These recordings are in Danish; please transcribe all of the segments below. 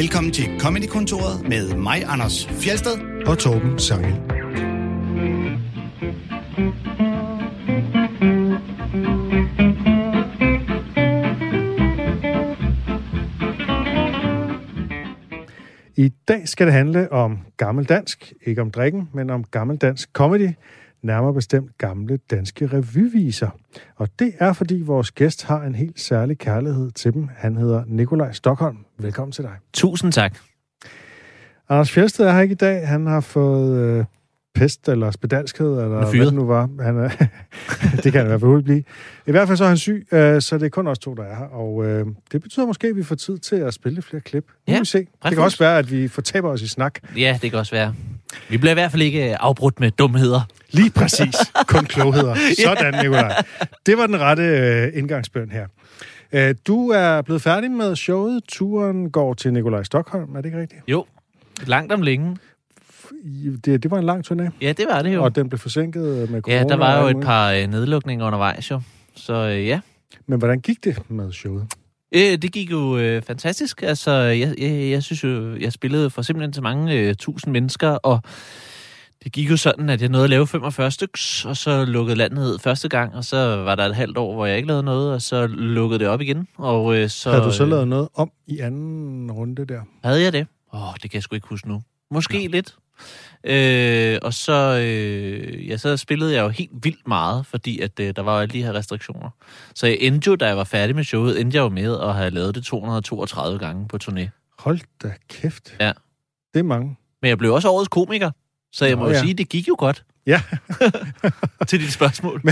Velkommen til Comedy-kontoret med mig, Anders Fjelsted. og Torben Sangel. I dag skal det handle om gammeldansk, ikke om drikken, men om gammeldansk comedy, nærmere bestemt gamle danske revyviser. Og det er, fordi vores gæst har en helt særlig kærlighed til dem. Han hedder Nikolaj Stockholm. Velkommen til dig. Tusind tak. Anders Fjeldsted er her ikke i dag. Han har fået øh, pest eller spedalskhed, eller er hvad det nu var. Han er, det kan han i hvert fald blive. I hvert fald så er han syg, øh, så det er kun os to, der er her. Og øh, det betyder måske, at vi får tid til at spille flere klip. Nu Ja, vi se. Det kan også være, at vi fortaber os i snak. Ja, det kan også være. Vi bliver i hvert fald ikke øh, afbrudt med dumheder. Lige præcis. Kun klogheder. Sådan, Nikolaj. Det var den rette øh, indgangsbøn her. Øh, du er blevet færdig med showet. Turen går til Nikolaj Stockholm. Er det ikke rigtigt? Jo, langt om længe. Det, det var en lang turné, Ja, det var det jo. og den blev forsinket med corona. Ja, der var jo et par øh, nedlukninger undervejs jo. Så øh, ja, Men hvordan gik det med showet? øh, det gik jo øh, fantastisk. Altså, jeg, jeg, jeg synes jo, jeg spillede for simpelthen til mange øh, tusind mennesker, og det gik jo sådan, at jeg nåede at lave 45 styks, og så lukkede landet ned første gang, og så var der et halvt år, hvor jeg ikke lavede noget, og så lukkede det op igen. Og øh, så, Havde du så øh, lavet noget om i anden runde der? Havde jeg det? Åh, oh, det kan jeg sgu ikke huske nu. Måske ja. lidt. Øh, og så, øh, ja, så spillede jeg jo helt vildt meget, fordi at, øh, der var alle de her restriktioner. Så jeg endte jo, da jeg var færdig med showet, endte jeg jo med at have lavet det 232 gange på turné. Hold da kæft. Ja. Det er mange. Men jeg blev også årets komiker, så jeg Nå, må jo ja. sige, det gik jo godt Ja, til dit spørgsmål.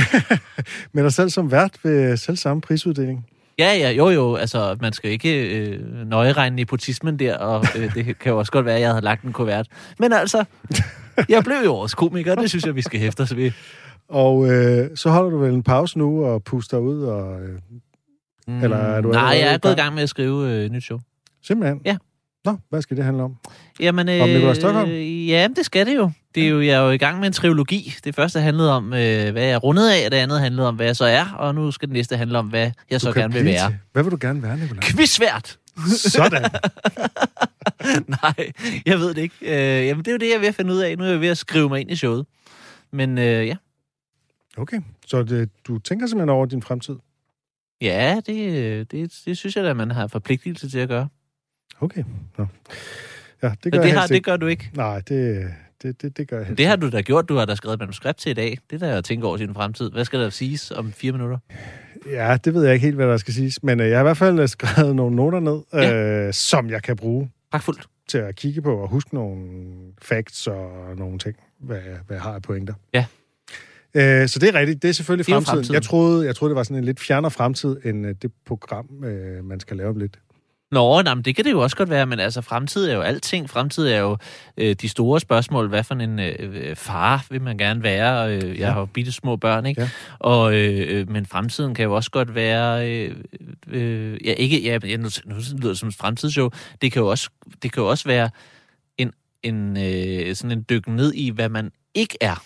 men dig selv som vært ved selv samme prisuddeling. Ja, ja, jo, jo. Altså, man skal ikke øh, nøje regne nepotismen der, og øh, det kan jo også godt være, at jeg havde lagt en kuvert. Men altså, jeg blev jo årets komiker, det synes jeg, vi skal hæfte os ved. Og øh, så holder du vel en pause nu og puster ud og... Øh, Mm, Eller er du Nej, allerede jeg er gået i gang? med at skrive øh, et nyt show. simpelthen? Ja. Nå, hvad skal det handle om? Jamen, øh, Om Nikolaj Stokholm? Ja, det skal det jo. Det er jo, jeg er jo i gang med en trilogi. Det første handlede om, øh, hvad jeg er rundet af, og det andet handlede om, hvad jeg så er, og nu skal det næste handle om, hvad jeg så Du kan gerne vil blive være. Hvad vil du gerne være, Nicolaj? Quizvært! Sådan. Nej, jeg ved det ikke. Øh, jamen, det er jo det, jeg er ved at finde ud af. Nu er jeg ved at skrive mig ind i showet. Men øh, ja, Okay, så det, du tænker simpelthen over din fremtid? ja det, det, det synes jeg da, man har forpligtelse til at gøre. Okay. Nå. Ja, det gør Men jeg det, har, det gør du ikke. Nej, det, det, det, det gør jeg Det har du da gjort. Du har da skrevet et manuskript til i dag. Det er da at tænke over sin fremtid. Hvad skal der siges om fire minutter? Ja, det ved jeg ikke helt, hvad der skal siges. Men øh, jeg har i hvert fald øh, skrevet nogle noter ned, Ja. øh, som jeg kan bruge Pragtfuldt. til at kigge på og huske nogle facts og nogle ting, hvad, jeg- hvad jeg har af pointer. Ja. Øh, så det er rigtigt. Det er selvfølgelig Det er fremtiden. fremtiden. Jeg, troede, jeg troede, det var sådan en lidt fjernere fremtid, end øh, det program, øh, man skal lave om lidt. Nå, nej, men det kan det jo også godt være, men altså fremtid er jo alting. Fremtid er jo øh, de store spørgsmål. Hvad for en øh, far vil man gerne være? Øh, jeg Ja. har jo bitte små børn, ikke? Ja. Og, øh, øh, men fremtiden kan jo også godt være... Øh, øh, ja, ikke... Ja, ja, nu, nu lyder det som et fremtidsshow. Det kan jo også, det kan jo også være en, en, øh, sådan en dyk ned i, hvad man ikke er.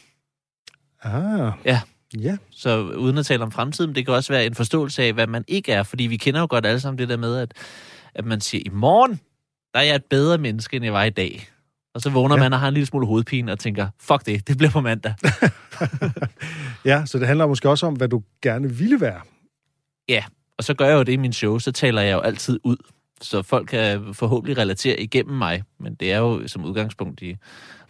Ah. Ja. Ja. Så uden at tale om fremtiden, det kan også være en forståelse af, hvad man ikke er. Fordi vi kender jo godt alle sammen det der med, at, at man siger, i morgen, der er jeg et bedre menneske, end jeg var i dag. Og så vågner Ja. ja. man og har en lille smule hovedpine og tænker, fuck det, det bliver på mandag. ja, så det handler måske også om, hvad du gerne ville være. Og så gør jeg jo det i min show, så taler jeg jo altid ud. Så folk kan forhåbentlig relatere igennem mig. Men det er jo som udgangspunkt i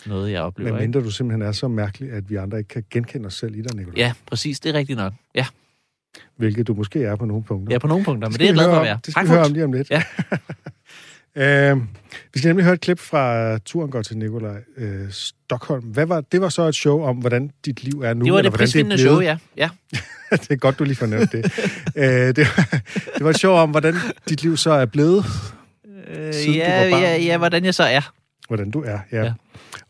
noget, jeg oplever. Men ikke? mindre du simpelthen er så mærkelig, at vi andre ikke kan genkende os selv i dig, Nicolai. Ja, præcis, det er rigtigt nok. Ja, Hvilket du måske er på nogle punkter. ja på nogle punkter, men det er jeg vi glad for at være. om. Det skal vi Pragtfuldt. høre om lige om lidt. Ja. øh, vi skal nemlig høre et klip fra turen går til Nikolaj øh, Stockholm. Hvad var, det var så et show om, hvordan dit liv er nu. Det var det prisvindende show, ja. ja. det er godt, du lige fornævnte det. øh, det, var, det var et show om, hvordan dit liv så er blevet. Øh, ja, ja, ja, hvordan jeg så er. Hvordan du er, ja. ja. Ja.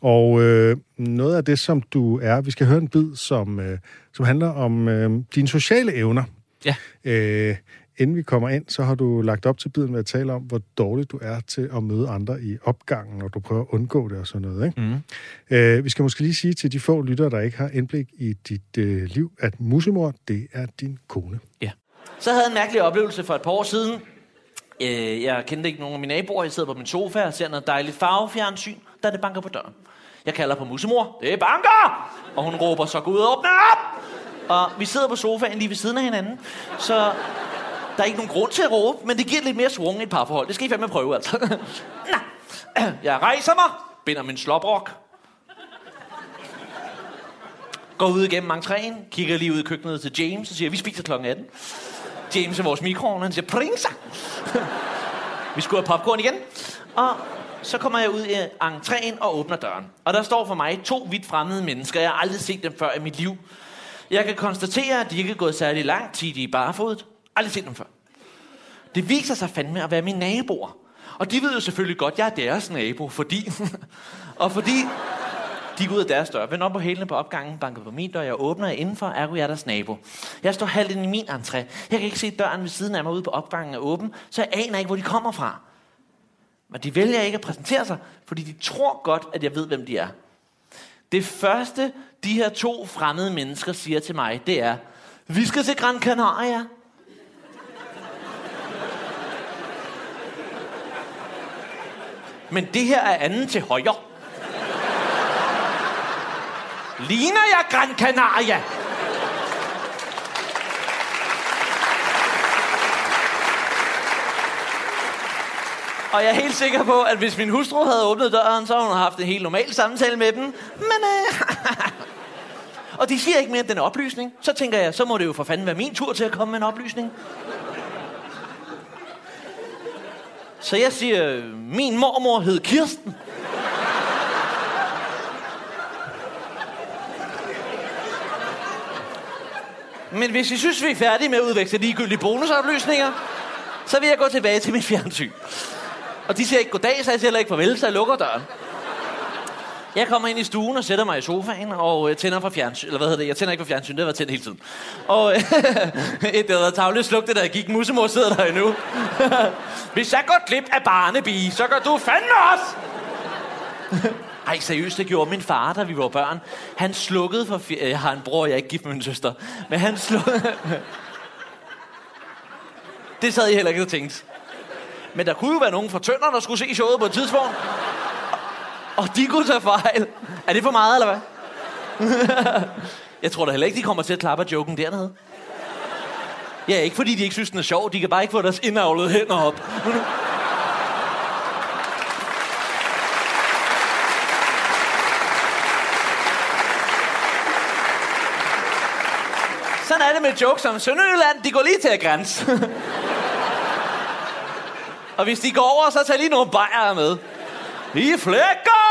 Og øh, noget af det, som du er, vi skal høre en bid, som, øh, som handler om øh, dine sociale evner. Ja. Øh, inden vi kommer ind, så har du lagt op til biden med at tale om, hvor dårlig du er til at møde andre i opgangen, og du prøver at undgå det og sådan noget. Ikke? Mm. Øh, vi skal måske lige sige til de få lyttere, der ikke har indblik i dit øh, liv, at musemor, det er din kone. Så havde jeg en mærkelig oplevelse for et par år siden. Øh, jeg kendte ikke nogen af mine naboer. Jeg sidder på min sofa og ser noget dejligt farvefjernsyn, da det banker på døren. Jeg kalder på musemor. Det er banker! Og hun råber, så gå ud og åbne op! Og vi sidder på sofaen lige ved siden af hinanden. Så der er ikke nogen grund til at råbe, men det giver lidt mere svung i et parforhold. Det skal I fandme prøve, altså. Nå. Jeg rejser mig, binder min sloprok, går ud igennem entréen, kigger lige ud i køkkenet til James og siger, vi spiser klokken 18. James er vores mikroovn, han siger, pringsa! vi skulle have popcorn igen. Og så kommer jeg ud i entréen og åbner døren. Og der står for mig to vidt fremmede mennesker. Jeg har aldrig set dem før i mit liv. Jeg kan konstatere, at de ikke er gået særlig lang tid i barefodet. Aldrig set dem før. Det viser sig fandme at være mine naboer. Og de ved jo selvfølgelig godt, at jeg er deres nabo, fordi... og fordi de går ud af deres dør, vender op på hælene på opgangen, banker på min dør, jeg åbner jeg indenfor, ergo jeg er deres nabo. Jeg står halvt ind i min entré. Jeg kan ikke se døren ved siden af mig ude på opgangen er åben, så jeg aner ikke, hvor de kommer fra. Men de vælger ikke at præsentere sig, fordi de tror godt, at jeg ved, hvem de er. Det første, de her to fremmede mennesker siger til mig, det er, vi skal til Gran Canaria. Men det her er anden til højre. Ligner jeg Gran Canaria? Og jeg er helt sikker på, at hvis min hustru havde åbnet døren, så havde hun haft en helt normal samtale med dem. Men øh, Og de siger ikke mere den oplysning. Så tænker jeg, så må det jo for fanden være min tur til at komme med en oplysning. Så jeg siger, min mormor hed Kirsten. Men hvis I synes, vi er færdige med at udveksle ligegyldige bonusoplysninger, så vil jeg gå tilbage til mit fjernsyn. Og de siger ikke goddag, så jeg siger heller ikke farvel, så jeg lukker døren. Jeg kommer ind i stuen og sætter mig i sofaen og øh, tænder for fjernsyn. Eller hvad hedder det? Jeg tænder ikke for fjernsyn, det har været tændt hele tiden. Og øh, det havde været tavlet slukte, da jeg gik. Musemor sidder der endnu. Hvis jeg går glip af barnebi, så gør du fandme også! Ej, seriøst, det gjorde min far, da vi var børn. Han slukkede for... Fjer- jeg har en bror, jeg er ikke gift med min søster. Men han slukkede... det sad jeg heller ikke og tænkte. Men der kunne jo være nogen fra Tønder, der skulle se showet på et tidspunkt. Og de kunne tage fejl. Er det for meget, eller hvad? jeg tror da heller ikke, de kommer til at klappe af joken dernede. Ja, ikke fordi de ikke synes, den er sjov. De kan bare ikke få deres indavlede hænder op. det med jokes om Sønderjylland. De går lige til at grænse. Og hvis de går over, så tager lige nogle bajere med. I flækker!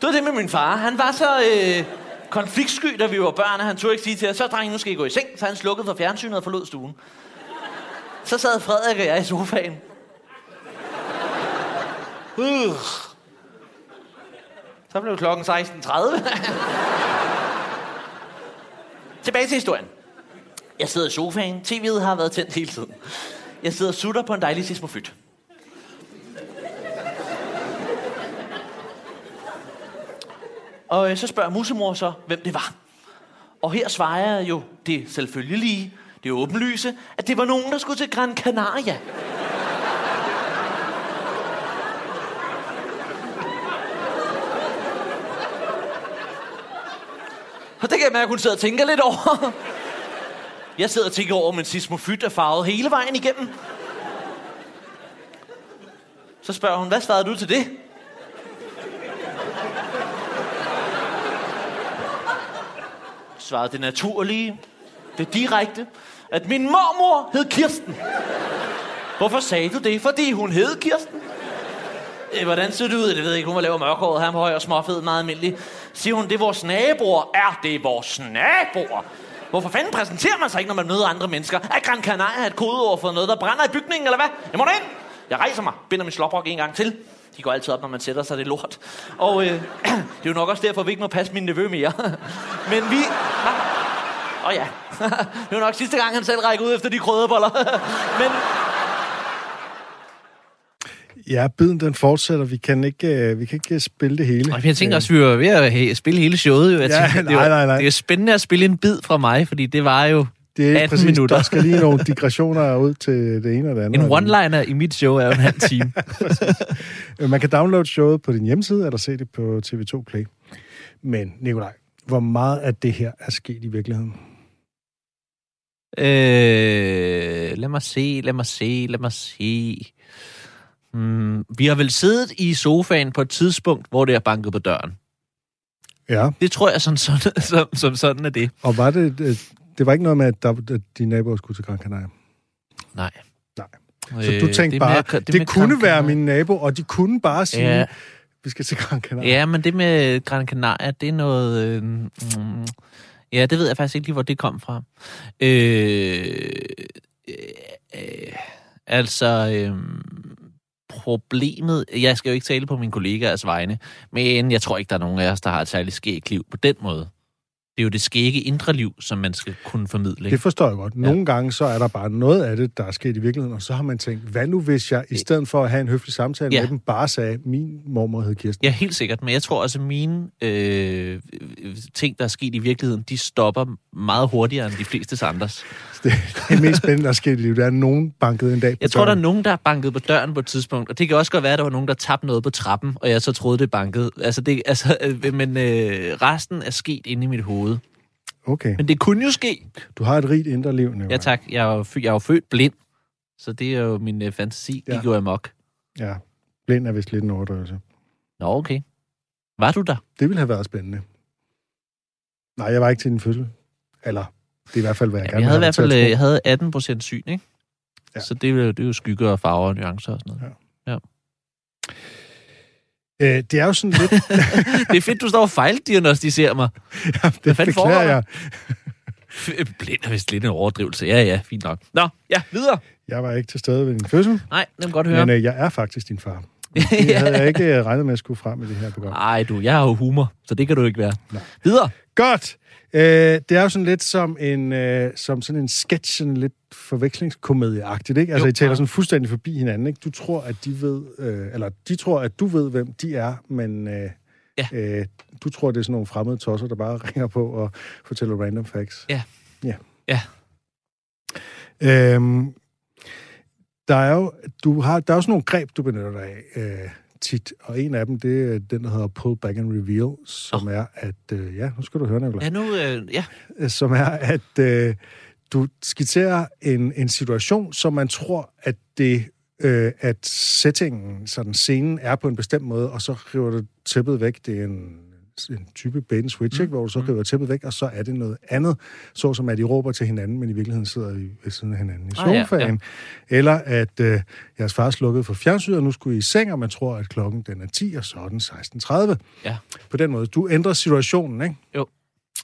Det var det med min far. Han var så øh, konfliktsky, da vi var børn, og han turde ikke sige til os, så dreng, nu skal I gå i seng. Så han slukkede for fjernsynet og forlod stuen. Så sad Frederik og jeg i sofaen. Uh. Så blev klokken 16.30. Tilbage til historien. Jeg sidder i sofaen. TV'et har været tændt hele tiden. Jeg sidder og sutter på en dejlig sismofyt. Og øh, så spørger musemor så, hvem det var. Og her svarer jeg jo det selvfølgelige, det åbenlyse, at det var nogen, der skulle til Gran Canaria. Og det kan jeg mærke, at hun sidder og tænker lidt over. Jeg sidder og tænker over, men sismofyt er farvet hele vejen igennem. Så spørger hun, hvad svarede du til det? Svarede det naturlige, det direkte, at min mormor hed Kirsten. Hvorfor sagde du det? Fordi hun hed Kirsten. Øh, hvordan ser det ud? Det ved jeg ikke. Hun var lavet mørkhåret. Han var høj og småfed, meget almindelig. Siger hun, det er vores naboer. Er det vores naboer? Hvorfor fanden præsenterer man sig ikke, når man møder andre mennesker? Er Gran Canaria et kodeord for noget, der brænder i bygningen, eller hvad? Jeg må ind. Jeg rejser mig, binder min sloprok en gang til. De går altid op, når man sætter sig, det er lort. Og øh, det er jo nok også derfor, vi ikke må passe min nevø mere. Men vi... Åh oh, ja. det var nok sidste gang, han selv rækker ud efter de krødeboller. Men Ja, biden den fortsætter. Vi kan ikke, øh, vi kan ikke spille det hele. Og jeg tænker også, at vi var ved at he- spille hele showet. Jo. Jeg Ja, tænker, det, nej, nej, nej. det er spændende at spille en bid fra mig, fordi det var jo det er 18 præcis, minutter. Der skal lige nogle digressioner ud til det ene og det andet. en one-liner i mit show er jo en halv time. Man kan downloade showet på din hjemmeside, eller se det på TV2 Play. Men, Nikolaj, hvor meget af det her er sket i virkeligheden? øh, lad mig se, lad mig se, lad mig se. Hmm, vi har vel siddet i sofaen på et tidspunkt, hvor det er banket på døren. Ja, Det tror jeg, sådan, sådan, som, som sådan er det. og var det... Det var ikke noget med, at, der, at dine naboer skulle til Gran Canaria. Nej. Nej. Så du tænkte Øh, det bare, med- det, det kunne Gran være min nabo, og de kunne bare sige, Ja. ja. vi skal til Gran Canaria. Ja, men det med Gran Canaria, det er noget... Øh, mm, ja, det ved jeg faktisk ikke lige, hvor det kom fra. Øh, øh, øh, altså, øh, problemet... Jeg skal jo ikke tale på mine kollegaers vegne, men jeg tror ikke, der er nogen af os, der har et særligt skægt liv på den måde. Det er jo det skægge indre liv, som man skal kunne formidle. Det Ikke? forstår jeg godt. Nogle gange så er der bare noget af det, der er sket i virkeligheden, og så har man tænkt, hvad nu hvis jeg, i stedet for at have en høflig samtale Ja. med dem, bare sagde, min mormor hed Kirsten. Ja, helt sikkert. Men jeg tror også, at mine øh, ting, der er sket i virkeligheden, de stopper meget hurtigere end de fleste andres. Det, det mest spændende, der er sket i livet, det er, nogen bankede en dag på Jeg tror, der er døren. nogen, der har banket på døren på et tidspunkt, og det kan også godt være, at der var nogen, der tabte noget på trappen, og jeg så troede, det bankede. Altså, det, altså, øh, men øh, resten er sket inde i mit hoved. Okay, Men det kunne jo ske. du har et rigt indre liv, Nicolaj. Ja tak, jeg er jo, jeg er jo født blind, så det er jo min øh, fantasi, ja. Ja. de går amok. Ja, blind er vist lidt en overdrivelse. Nå, okay. Var du der? Det ville have været spændende. Nej, jeg var ikke til din fødsel. Eller, det er i hvert fald, hvad jeg Ja, gerne jeg havde i hvert fald øh, jeg havde 18 procent syn, ikke? Ja. Ja. Så det jo, det er jo skygger og farver og nuancer og sådan noget. tro. Øh, det er jo sådan lidt... det er fedt, du står og fejldiagnostiserer mig. ja, det fanden beklager jeg. F- Blind er vist lidt en overdrivelse. Ja, ja, fint nok. Nå, ja, videre. Jeg var ikke til stede ved din fødsel, Nej, det kan godt høre. men øh, jeg er faktisk din far. Det havde jeg ikke øh, regnet med at skulle frem i det her program. Nej, du, jeg har jo humor, så det kan du ikke være. Nej. Videre. Godt. Øh, det er jo sådan lidt som en øh, som sådan en sketch, sådan lidt forvekslingskomedieagtigt, ikke? Altså, Jo, I taler ja. sådan fuldstændig forbi hinanden, ikke? Du tror, at de ved, øh, eller de tror, at du ved, hvem de er, men øh, Ja. øh, du tror, det er sådan nogle fremmede tosser, der bare ringer på og fortæller random facts. Ja. Ja. Ja. Øhm, der er jo, du har, der er jo sådan nogle greb, du benytter dig af øh, tit, og en af dem, det er den, der hedder pull back and reveal, som oh. er, at, øh, ja, nu skal du høre, Nicolaj Ja, nu, øh, ja. øh, som er, at øh, du skitserer en, en situation, som man tror, at det øh, at settingen, sådan scenen, er på en bestemt måde, og så river du tæppet væk. Det er en, en type bait and switch, mm. ikke, hvor du så river tæppet væk, og så er det noget andet, så som at de råber til hinanden, men i virkeligheden sidder I ved siden af hinanden i Ah, ja, sofaen. Eller at øh, jeres far slukkede for fjernsynet, og nu skulle I i seng, og man tror, at klokken den er 10, og så er den 16.30. Ja. På den måde. Du ændrer situationen, ikke? Jo.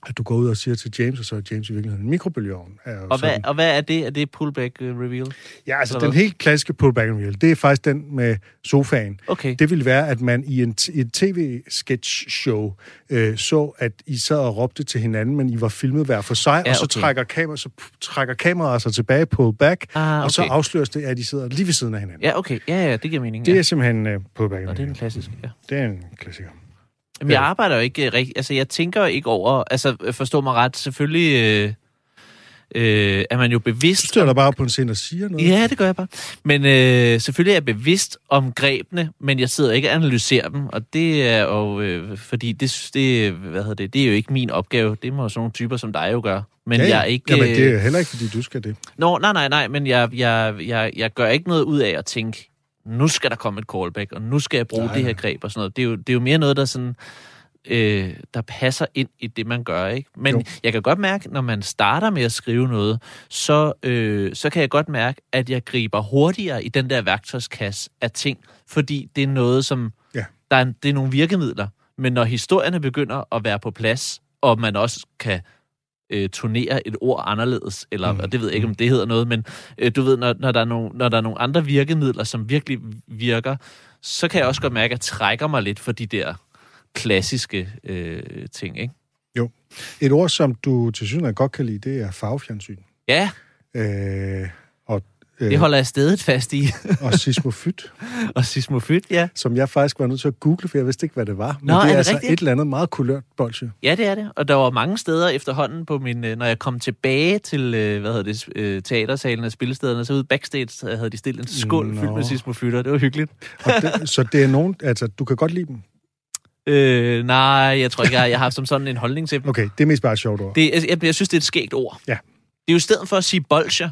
At du går ud og siger til James, og så er James i virkeligheden en mikrobølgeovn. Er Og hvad, og hvad er det? Er det pullback øh, reveal? Ja, altså eller den hvad? helt klassiske pullback reel, det er faktisk den med sofaen. Okay. Det ville være, at man i en, i et tv-sketch-show øh, så, at I sad og råbte til hinanden, men I var filmet hver for sig, Ja, og så, okay. trækker kamera, så trækker kameraet sig tilbage på back, Ah, og så okay. afsløres det, at I sidder lige ved siden af hinanden. Ja, okay. Ja, ja, det giver mening. Det ja. er simpelthen uh, pullback Og det er en klassisk, ja. Det er en klassiker. Jamen, jeg arbejder jo ikke rigtigt. Altså, jeg tænker jo ikke over... Altså, forstå mig ret. Selvfølgelig øh, øh, er man jo Du bevidst... stiller dig bare på en scene og siger noget. Ja, det gør jeg bare. Men øh, selvfølgelig er jeg bevidst om grebene, men jeg sidder ikke og analyserer dem, og det er jo... Øh, fordi det, det, hvad hedder det, det er jo ikke min opgave. Det må sådan nogle typer som dig jo gøre. Men ja, jeg er ikke... Jamen, det øh, er heller ikke, fordi du skal det. Nå, nej, nej, nej, men jeg, jeg, jeg, jeg gør ikke noget ud af at tænke, nu skal der komme et callback, og nu skal jeg bruge Nej, det her greb og sådan noget. Det er jo, det er jo mere noget, der sådan... Øh, der passer ind i det, man gør, ikke? Men Jo. jeg kan godt mærke, når man starter med at skrive noget, så, øh, så kan jeg godt mærke, at jeg griber hurtigere i den der værktøjskasse af ting, fordi det er noget, som... Ja. Der er, det er nogle virkemidler. Men når historierne begynder at være på plads, og man også kan øh, turnere et ord anderledes, eller Mm. mm. og det ved jeg ikke, om det hedder noget, men øh, du ved, når, når, der er nogle, når der er nogle andre virkemidler, som virkelig virker, så kan jeg også godt mærke, at jeg trækker mig lidt for de der klassiske øh, ting, ikke? Et ord, som du til synligheden godt kan lide, det er farvefjernsyn. Ja, øh, Det holder jeg stedet fast i. og sismofyt, og sismofyt, ja. som jeg faktisk var nødt til at google, for jeg vidste ikke, hvad det var. Men Nå, det er er, det altså rigtigt? et eller andet meget kulørt bolsje. Ja, det er det. Og der var mange steder efterhånden på min... øh, Når jeg kom tilbage til, øh, hvad hedder det, øh, teatersalen og spillestederne, så ude backstage så havde de stillet en skål Nå. fyldt med sismofytter. Det var hyggeligt. Og det, så det er nogen, altså du kan godt lide dem. Øh, nej, jeg tror ikke, jeg, jeg har haft som sådan en holdning til dem. Okay, det er mest bare et sjovt ord. Det, jeg, jeg, jeg synes, det er et skægt ord. Ja. Det er jo i stedet for at sige bolsjer.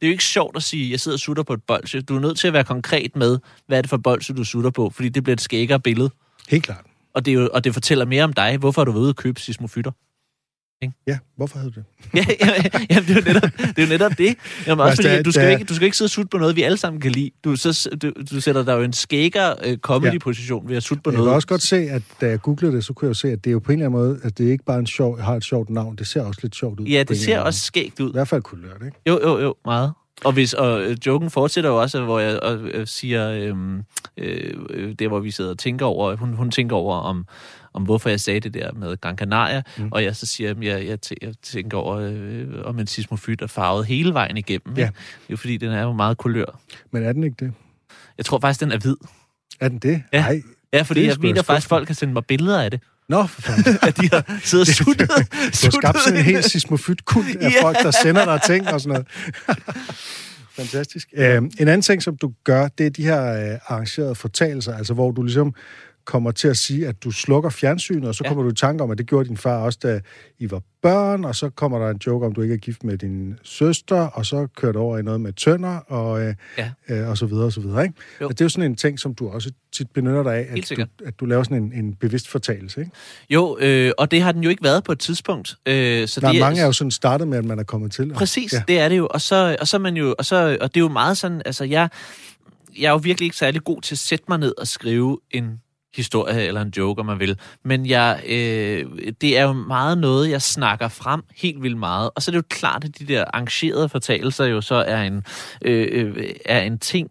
Det er jo ikke sjovt at sige, jeg sidder og sutter på et bolsje. Du er nødt til at være konkret med, hvad er det for bolsje, du sutter på, fordi det bliver et skækkere billede. Helt klart. Og det, er jo, og det fortæller mere om dig. Hvorfor har du været ude og købe sismofytter? Ja, hvorfor havde du det? ja, ja, ja, det er jo netop det. Er jo netop det. Jamen, også fordi, der- du, skal der- ikke, du skal ikke sidde og sutte på noget, vi alle sammen kan lide. Du, så, du, du sætter dig jo en skækker øh, comedy-position ved at sutte på Jeg noget. kan også godt se, at da jeg googlede det, så kunne jeg jo se, at det er jo på en eller anden måde, at det ikke bare en sjov, har et sjovt navn, det ser også lidt sjovt ud. Ja, det ser også skægt ud. I hvert fald kulørt, ikke? Jo, jo, jo, meget. Og, hvis, og øh, joken fortsætter jo også, hvor jeg og, øh, siger, øhm, øh, øh, det hvor vi sidder og tænker over, hun, hun tænker over, om, om hvorfor jeg sagde det der med Gran Canaria, mm. og jeg så siger, at jeg, jeg, jeg tænker over, øh, om en sismofyt er farvet hele vejen igennem. Ikke? Ja. Det er jo fordi, den er jo meget kulør. Men er den ikke det? Jeg tror faktisk, den er hvid. Er den det? Ja. Nej. Ja, fordi Det jeg mener faktisk, skuffende. folk kan sende mig billeder af det. Nå, for fanden. At de har siddet og suttet. Du har skabt sådan en helt sismofyt kult af Ja. folk, der sender dig ting og sådan noget. Fantastisk. Øh, en anden ting, som du gør, det er de her øh, arrangerede fortalelser, altså hvor du ligesom kommer til at sige, at du slukker fjernsynet, og så Ja. kommer du i tanke om, at det gjorde din far også, da I var børn, og så kommer der en joke om, du ikke er gift med din søster, og så kører du over i noget med tønder, og, øh, Ja. øh, og så videre, og så videre. Ikke? Jo. Og det er jo sådan en ting, som du også tit benytter dig af, at du, at du laver sådan en, en bevidst fortalelse. Ikke? Jo, øh, og det har den jo ikke været på et tidspunkt. Øh, så Der det er mange er jo sådan startet med, at man er kommet til. og- Præcis, ja. Det er det jo. Og så, og så man jo, og, så, og det er jo meget sådan, altså jeg, jeg er jo virkelig ikke særlig god til at sætte mig ned og skrive en historie eller en joke, om man vil. Men jeg, øh, det er jo meget noget, jeg snakker frem helt vildt meget. Og så er det jo klart, at de der arrangerede fortalelser jo så er en, øh, øh, er en ting.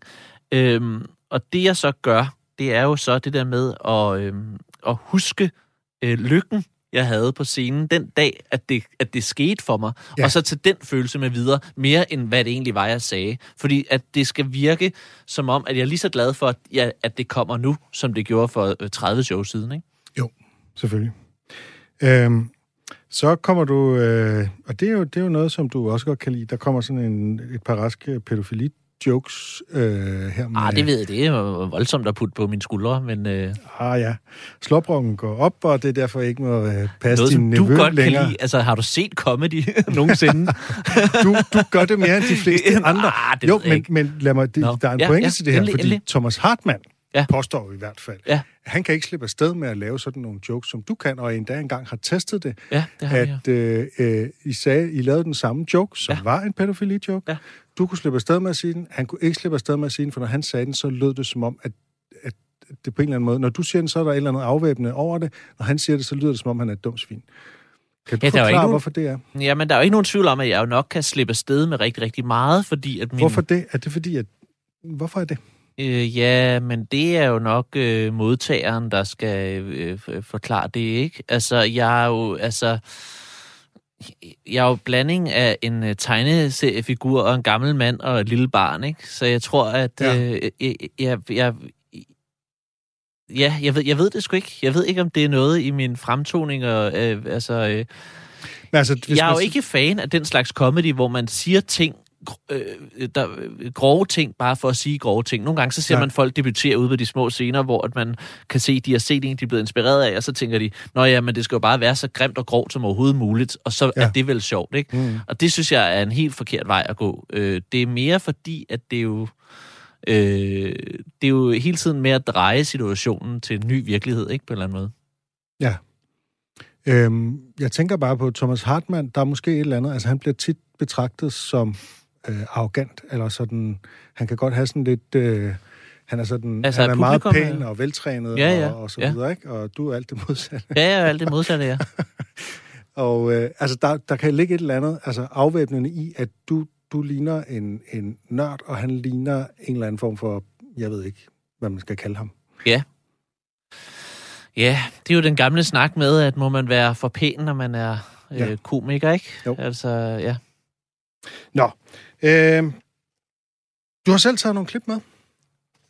Øh, og det jeg så gør, det er jo så det der med at, øh, at huske øh, lykken, jeg havde på scenen den dag, at det, at det skete for mig. Ja. Og så til den følelse med videre, mere end hvad det egentlig var, jeg sagde. Fordi at det skal virke som om, at jeg er lige så glad for, at, ja, at det kommer nu, som det gjorde for øh, 30 shows siden. Ikke? Jo, selvfølgelig. Øhm, så kommer du, øh, og det er, jo, det er jo noget, som du også godt kan lide, der kommer sådan en, et par raske pædofili-jokes øh, her med... Ah, det ved jeg, det er voldsomt at putte på mine skuldre, men øh, Ah ja, slåbrokken går op, og det er derfor ikke må øh, passe noget, din som du nevø godt længere. kan lide. Altså, har du set comedy nogensinde? Du, du gør det mere end de fleste andre. Ah, det jo, jeg men, men lad mig, det, der er en Ja, pointe ja, til det her, endelig, fordi endelig. Thomas Hartmann Ja. påstår i hvert fald, Ja. han kan ikke slippe afsted med at lave sådan nogle jokes, som du kan, og endda engang har testet det, ja, det har at øh, øh, I, sagde, I lavede den samme joke, som Ja. var en pædofili-joke. Ja. Du kunne slippe afsted med at sige den, han kunne ikke slippe afsted med at sige den, for når han sagde den, så lød det som om, at, at det på en eller anden måde, når du siger den, så er der et eller andet afvæbnende over det, når han siger det, så lyder det som om, han er et dumt svin. Kan du Ja, der er forklare, ikke nogen- hvorfor det er? Jamen, der er jo ikke nogen tvivl om, at jeg jo nok kan slippe afsted med rigtig, rigtig meget, fordi at min... Hvorfor det? Er det fordi, at... Hvorfor er det? Øh, ja, men det er jo nok øh, modtageren, der skal øh, f- forklare det, ikke? Altså, jeg er jo, altså... Jeg er jo blanding af en øh, tegneseriefigur og en gammel mand og et lille barn, ikke? Så jeg tror, at... Ja. Øh, jeg, jeg, jeg, ja, jeg ved, jeg ved det sgu ikke. Jeg ved ikke, om det er noget i min fremtoning. Og, øh, altså, øh, Men altså, hvis jeg er man jo si- ikke fan af den slags comedy, hvor man siger ting, øh, der, øh, grove ting, bare for at sige grove ting. Nogle gange så ser Nej. man folk debutere ude på de små scener, hvor at man kan se, de har set en, de er blevet inspireret af, og så tænker de, nå ja, men det skal jo bare være så grimt og grovt som overhovedet muligt, og så ja. Ja. er det vel sjovt, ikke? Mm. Og det synes jeg er en helt forkert vej at gå. Øh, det er mere fordi, at det er jo... Øh, det er jo hele tiden med at dreje situationen til en ny virkelighed, ikke på en eller anden måde. Ja. Øhm, jeg tænker bare på Thomas Hartmann, der er måske et eller andet, altså han bliver tit betragtet som øh, arrogant, eller sådan, han kan godt have sådan lidt, øh, han er sådan, Altså, han er meget publikum er- pæn og veltrænet Ja, ja, og, og så ja. videre, ikke? Og du er alt det modsatte. Ja, ja, alt det modsatte, ja. Og øh, altså, der, der kan ligge et eller andet, altså afvæbnende i, at du, du ligner en, en nørd, og han ligner en eller anden form for, jeg ved ikke, hvad man skal kalde ham. Ja. Ja, det er jo den gamle snak med, at må man være for pæn, når man er øh, Ja. komiker, ikke? Jo. Altså, ja. Nå, øh, Du har selv taget nogle klip med?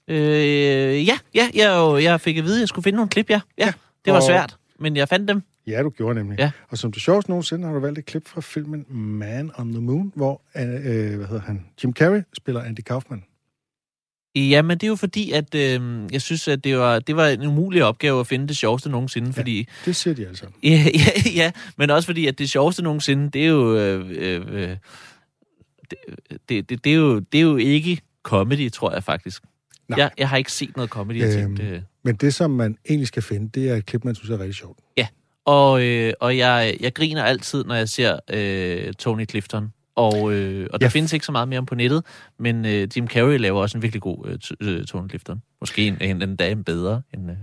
Øh, ja, ja jeg, jeg fik at vide, at jeg skulle finde nogle klip, ja. ja, Ja, det var og- svært, men jeg fandt dem. Ja, du gjorde nemlig. Ja. Og som du sjovest nogensinde har du valgt et klip fra filmen Man on the Moon, hvor øh, øh, hvad hedder han? Jim Carrey spiller Andy Kaufman. Ja, men det er jo fordi, at øh, jeg synes, at det var, det var en umulig opgave at finde det sjoveste nogensinde, fordi... Det siger de altså. Ja, ja, ja, men også fordi, at det sjoveste nogensinde, det er jo... Øh, øh, det, det, det, er jo, det er jo ikke comedy, tror jeg faktisk. Nej. Jeg, jeg har ikke set noget comedy, jeg Øhm, tænkte... Øh, Men det, som man egentlig skal finde, det er et klip, man synes er rigtig sjovt. Og, øh, og jeg, jeg griner altid, når jeg ser øh, Tony Clifton. Og, øh, og der Ja. ja. findes ikke så meget mere om på nettet, men øh, Jim Carrey laver også en virkelig god øh, øh, Tony Clifton. Måske en, en, en dag bedre end... Øh.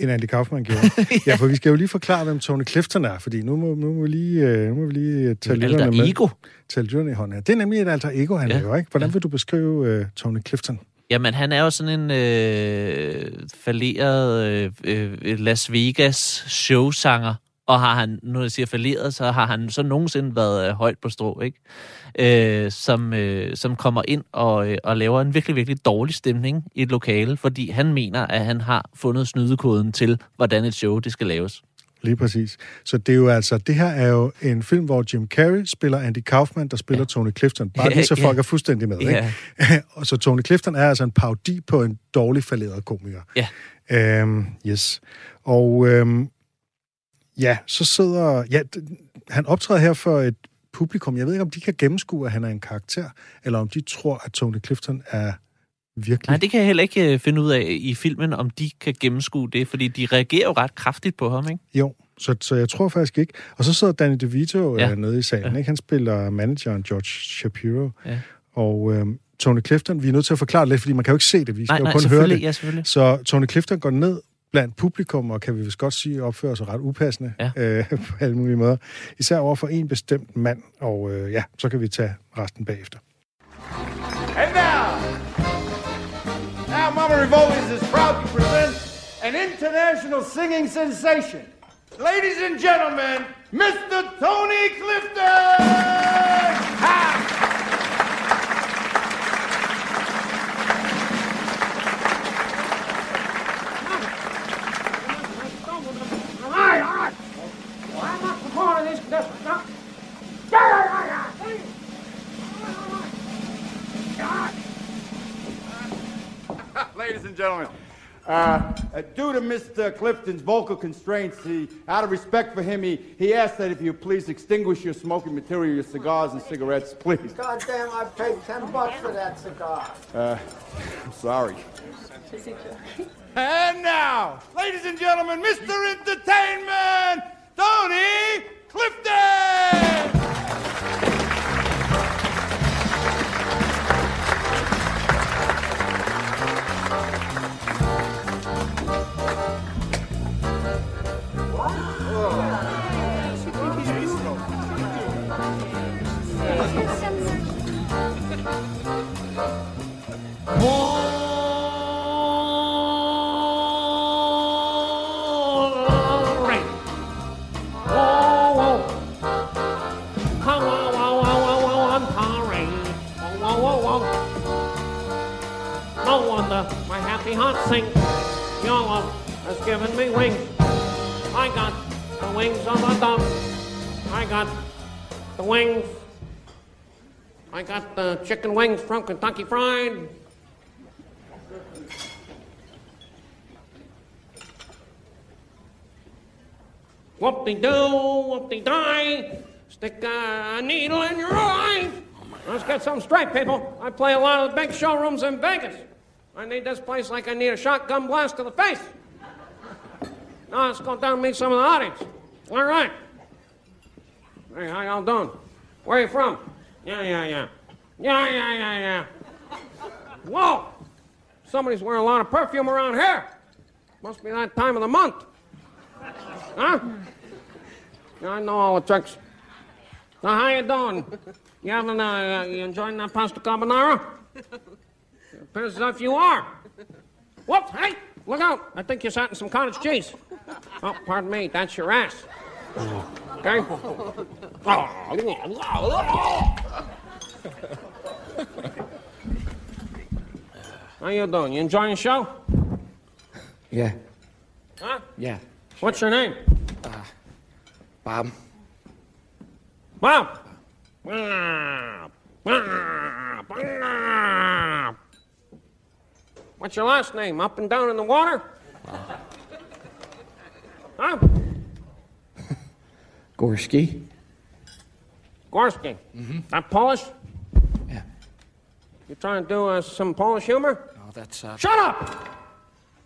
End Andy Kaufman gjorde. ja, for vi skal jo lige forklare, hvem Tony Clifton er, fordi nu må, nu må, vi, lige, øh, nu må vi lige tage lytterne med. Ego. Tage lytterne i hånden her. Det er nemlig et alter ego, han ja. Ja. laver, ikke? Hvordan Ja. vil du beskrive øh, Tony Clifton? Jamen, han er jo sådan en øh, falderet øh, øh, Las Vegas showsanger. Og har han, når jeg siger falderet, så har han så nogensinde været øh, højt på strå, ikke? Øh, som, øh, som kommer ind og, øh, og laver en virkelig, virkelig dårlig stemning i et lokale, fordi han mener, at han har fundet snydekoden til, hvordan et show det skal laves. Lige præcis. Så det er jo altså, det her er jo en film, hvor Jim Carrey spiller Andy Kaufman, der spiller ja. Tony Clifton. Bare Ja, lige så ja. folk er fuldstændig med, Ja. ikke? og så Tony Clifton er altså en parodi på en dårlig falderet komiker. Ja. Øhm, yes. Og øhm, ja, så sidder... Ja, han optræder her for et publikum. Jeg ved ikke, om de kan gennemskue, at han er en karakter, eller om de tror, at Tony Clifton er virkelig... Nej, det kan jeg heller ikke øh, finde ud af i filmen, om de kan gennemskue det, fordi de reagerer jo ret kraftigt på ham, ikke? Jo, så, så jeg tror faktisk ikke. Og så sidder Danny DeVito ja. Ja. øh, nede i salen. Ja. Ikke? Han spiller manageren George Shapiro. Ja. Og øh, Tony Clifton, vi er nødt til at forklare det lidt, fordi man kan jo ikke se det. Vi skal Nej, jo nej, kun høre selvfølgelig, det. ja, selvfølgelig. Så Tony Clifton går ned blandt publikum, og kan vi vist godt sige, opfører sig ret upassende Ja. øh, på alle mulige måder. Især over for en bestemt mand, og øh, ja, så kan vi tage resten bagefter. And now, now Mama Revolves is proud to present an international singing sensation. Ladies and gentlemen, Mr. Tony Clifton! Ha! Uh, uh, due to Mr. Clifton's vocal constraints, he, out of respect for him, he, he asked that if you please extinguish your smoking material, your cigars and cigarettes, please. God damn, I paid 10 bucks for that cigar. I'm sorry. And now, ladies and gentlemen, Mr. Entertainment, Tony Clifton! Wonder my happy heart sings. Your love has given me wings. I got the wings of a dove. I got the wings. I got the chicken wings from Kentucky Fried. Whoop-de-doo, whoop-de-die. Stick a needle in your eye. Let's get something straight, people. I play a lot of the big showrooms in Vegas. I need this place like I need a shotgun blast to the face. Now let's go down and meet some of the audience. All right. Hey, how y'all doing? Where are you from? Yeah, yeah, yeah. Yeah, yeah, yeah, yeah. Whoa! Somebody's wearing a lot of perfume around here. Must be that time of the month. Huh? Yeah, I know all the tricks. Now, how you doing? You having, uh, you enjoying that pasta carbonara? As if you are. Whoops, hey, look out. I think you're sat in some cottage cheese. Oh, pardon me, that's your ass. Okay? Oh, How you doing? You enjoying the show? Yeah, Huh? yeah. What's your name? Uh, Bob. Bob. Bob. Bob. Bob. What's your last name? Up and down in the water? Huh? Gorski. Gorski. Mm-hmm. That Polish? Yeah. You trying to do uh, some Polish humor? Oh, that's uh, Shut up!